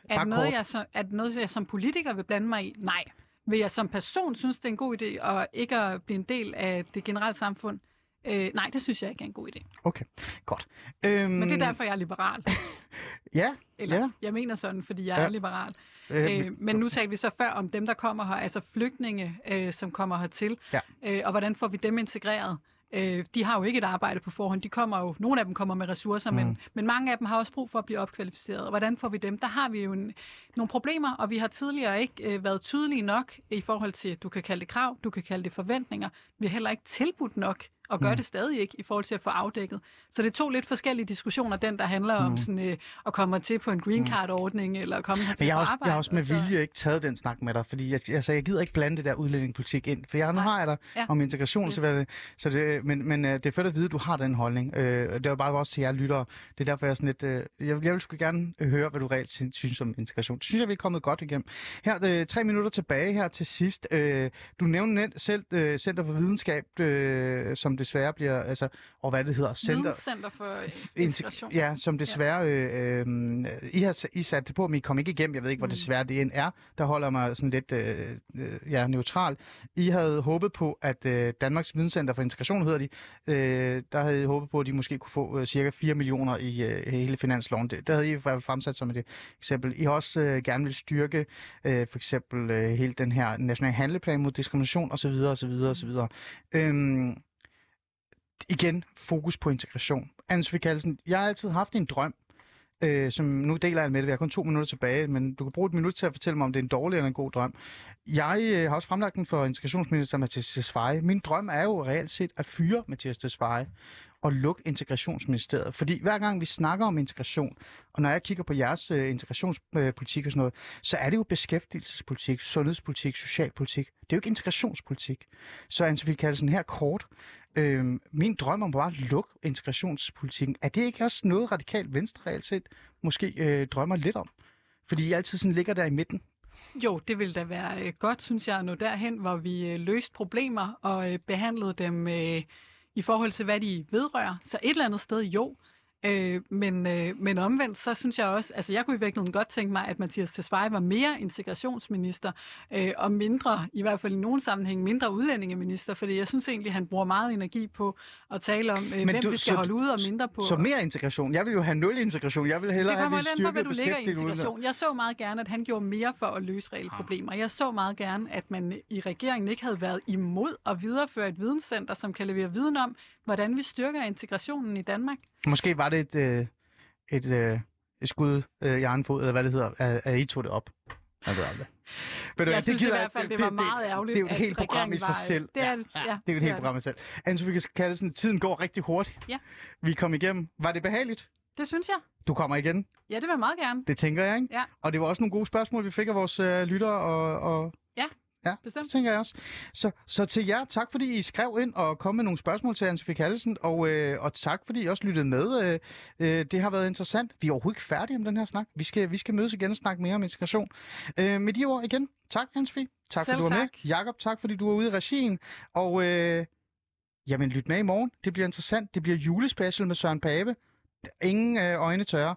Er det, noget, jeg så, er noget, jeg som politiker vil blande mig i? Nej. Vil jeg som person synes, det er en god idé at ikke at blive en del af det generelle samfund? Øh, nej, det synes jeg ikke er en god idé. Okay, godt. Øhm, Men det er derfor, jeg er liberal. Ja, Eller Ja. jeg mener sådan, fordi jeg Ja. er liberal. øh, Øh, men nu talte vi så før om dem, der kommer her, altså flygtninge, øh, som kommer hertil. Ja. Øh, og hvordan får vi dem integreret? Øh, de har jo ikke et arbejde på forhånd. De kommer jo, nogle af dem kommer med ressourcer, mm. men, men mange af dem har også brug for at blive opkvalificeret. Og hvordan får vi dem? Der har vi jo en, nogle problemer, og vi har tidligere ikke øh, været tydelige nok i forhold til, du kan kalde det krav, du kan kalde det forventninger. Vi har heller ikke tilbudt nok, og gør Mm. det stadig ikke i forhold til at få afdækket. Så det er to lidt forskellige diskussioner, den der handler om Mm. sådan, øh, at komme til på en green card-ordning, eller at komme her til jeg har, også, arbejde. jeg har også med så- vilje ikke taget den snak med dig, fordi jeg, altså, jeg gider ikke blande det der udlændingepolitik ind, for jeg, nu Nej. har jeg dig Ja. om integration, Yes. så, det, så det, men, men øh, det er fedt at vide, at du har den holdning. Øh, det er jo bare også til jer lyttere. Det er derfor, jeg er sådan lidt, øh, jeg, jeg vil sgu gerne øh, høre, hvad du reelt sy- synes om integration. Det synes jeg, vi er kommet godt igennem. Her øh, tre minutter tilbage her til sidst. Øh, du nævnte selv øh, Center for Videnskab, øh, som desværre bliver, altså, og hvad det hedder, Center, Videnscenter for øh, integration. Ja, som desværre, øh, øh, I har I sat det på, men I kom ikke igennem. Jeg ved ikke, hvor Mm. desværre det end er. Der holder mig sådan lidt øh, øh, ja, neutral. I havde håbet på, at øh, Danmarks Videnscenter for Integration, hedder de, øh, der havde I håbet på, at de måske kunne få øh, cirka 4 millioner i øh, hele finansloven. Det, der havde I i hvert fald fremsat som et eksempel. I har også øh, gerne vil styrke øh, for eksempel øh, hele den her nationale handleplan mod diskrimination osv. osv. osv. Øhm, igen, fokus på integration. Anne-Sophie Kallesen, jeg har altid haft en drøm, øh, som nu deler jeg med det. Vi har kun to minutter tilbage, men du kan bruge et minut til at fortælle mig, om det er en dårlig eller en god drøm. Jeg øh, har også fremlagt den for integrationsminister Mathias Tesfaye. Min drøm er jo reelt set at fyre Mathias Tesfaye og lukke integrationsministeriet. Fordi hver gang vi snakker om integration, og når jeg kigger på jeres øh, integrationspolitik og sådan noget, så er det jo beskæftigelsespolitik, sundhedspolitik, socialpolitik. Det er jo ikke integrationspolitik. Så Anne-Sophie Kallesen, her kort. Øh, min drøm om bare at lukke integrationspolitikken, er det ikke også noget radikalt venstre reelt set måske øh, drømmer lidt om? Fordi I altid sådan ligger der i midten. Jo, det ville da være øh, godt, synes jeg, at nå derhen, hvor vi øh, løste problemer og øh, behandlede dem øh, i forhold til, hvad de vedrører. Så et eller andet sted, jo. Øh, men, øh, men omvendt, så synes jeg også, altså jeg kunne i virkeligheden godt tænke mig, at Mathias Tesfaye var mere integrationsminister, øh, og mindre, i hvert fald i nogen sammenhæng, mindre udlændingeminister, fordi jeg synes egentlig, han bruger meget energi på at tale om, øh, hvem du- vi skal så- holde ude, og mindre på... Så mere integration. Jeg vil jo have nul integration. Jeg vil hellere Det have, lidt an på, hvad du ligger i beskæftigelsen. uden at- integration. Jeg så meget gerne, at han gjorde mere for at løse reelle Ah. problemer. Jeg så meget gerne, at man i regeringen ikke havde været imod at videreføre et videnscenter, som kan levere viden om, hvordan vi styrker integrationen i Danmark. Måske var det et, øh, et, øh, et skud øh, i egen fod, eller hvad det hedder, at, at I tog det op. Jeg ved aldrig. Hvad, Jeg synes i gider hvert fald, det var meget ærgerligt, Det er jo et helt program i sig var, øh, selv. det er- ja, ja, det er jo et det helt program i sig selv. Anne-Sophie Kallesen, tiden går rigtig hurtigt. Ja. Vi kom igennem. Var det behageligt? Det synes jeg. Du kommer igen. Ja, det vil jeg meget gerne. Det tænker jeg, ikke? Ja. Og det var også nogle gode spørgsmål, vi fik af vores øh, lyttere, og, og Ja. Bestemt. det tænker jeg også. Så, så til jer, tak fordi I skrev ind og kom med nogle spørgsmål til Anne-Sophie Kallesen, og, øh, og tak fordi I også lyttede med. Øh, øh, det har været interessant. Vi er overhovedet ikke færdige om den her snak. Vi skal, vi skal mødes igen og snakke mere om integration. Øh, med de ord igen, tak Anne-Sophie. Tak Selv fordi du var med. Jakob, tak fordi du var ude i regien. Og øh, jamen, lyt med i morgen. Det bliver interessant. Det bliver julespecial med Søren Pape. Ingen øh, øjne tørre.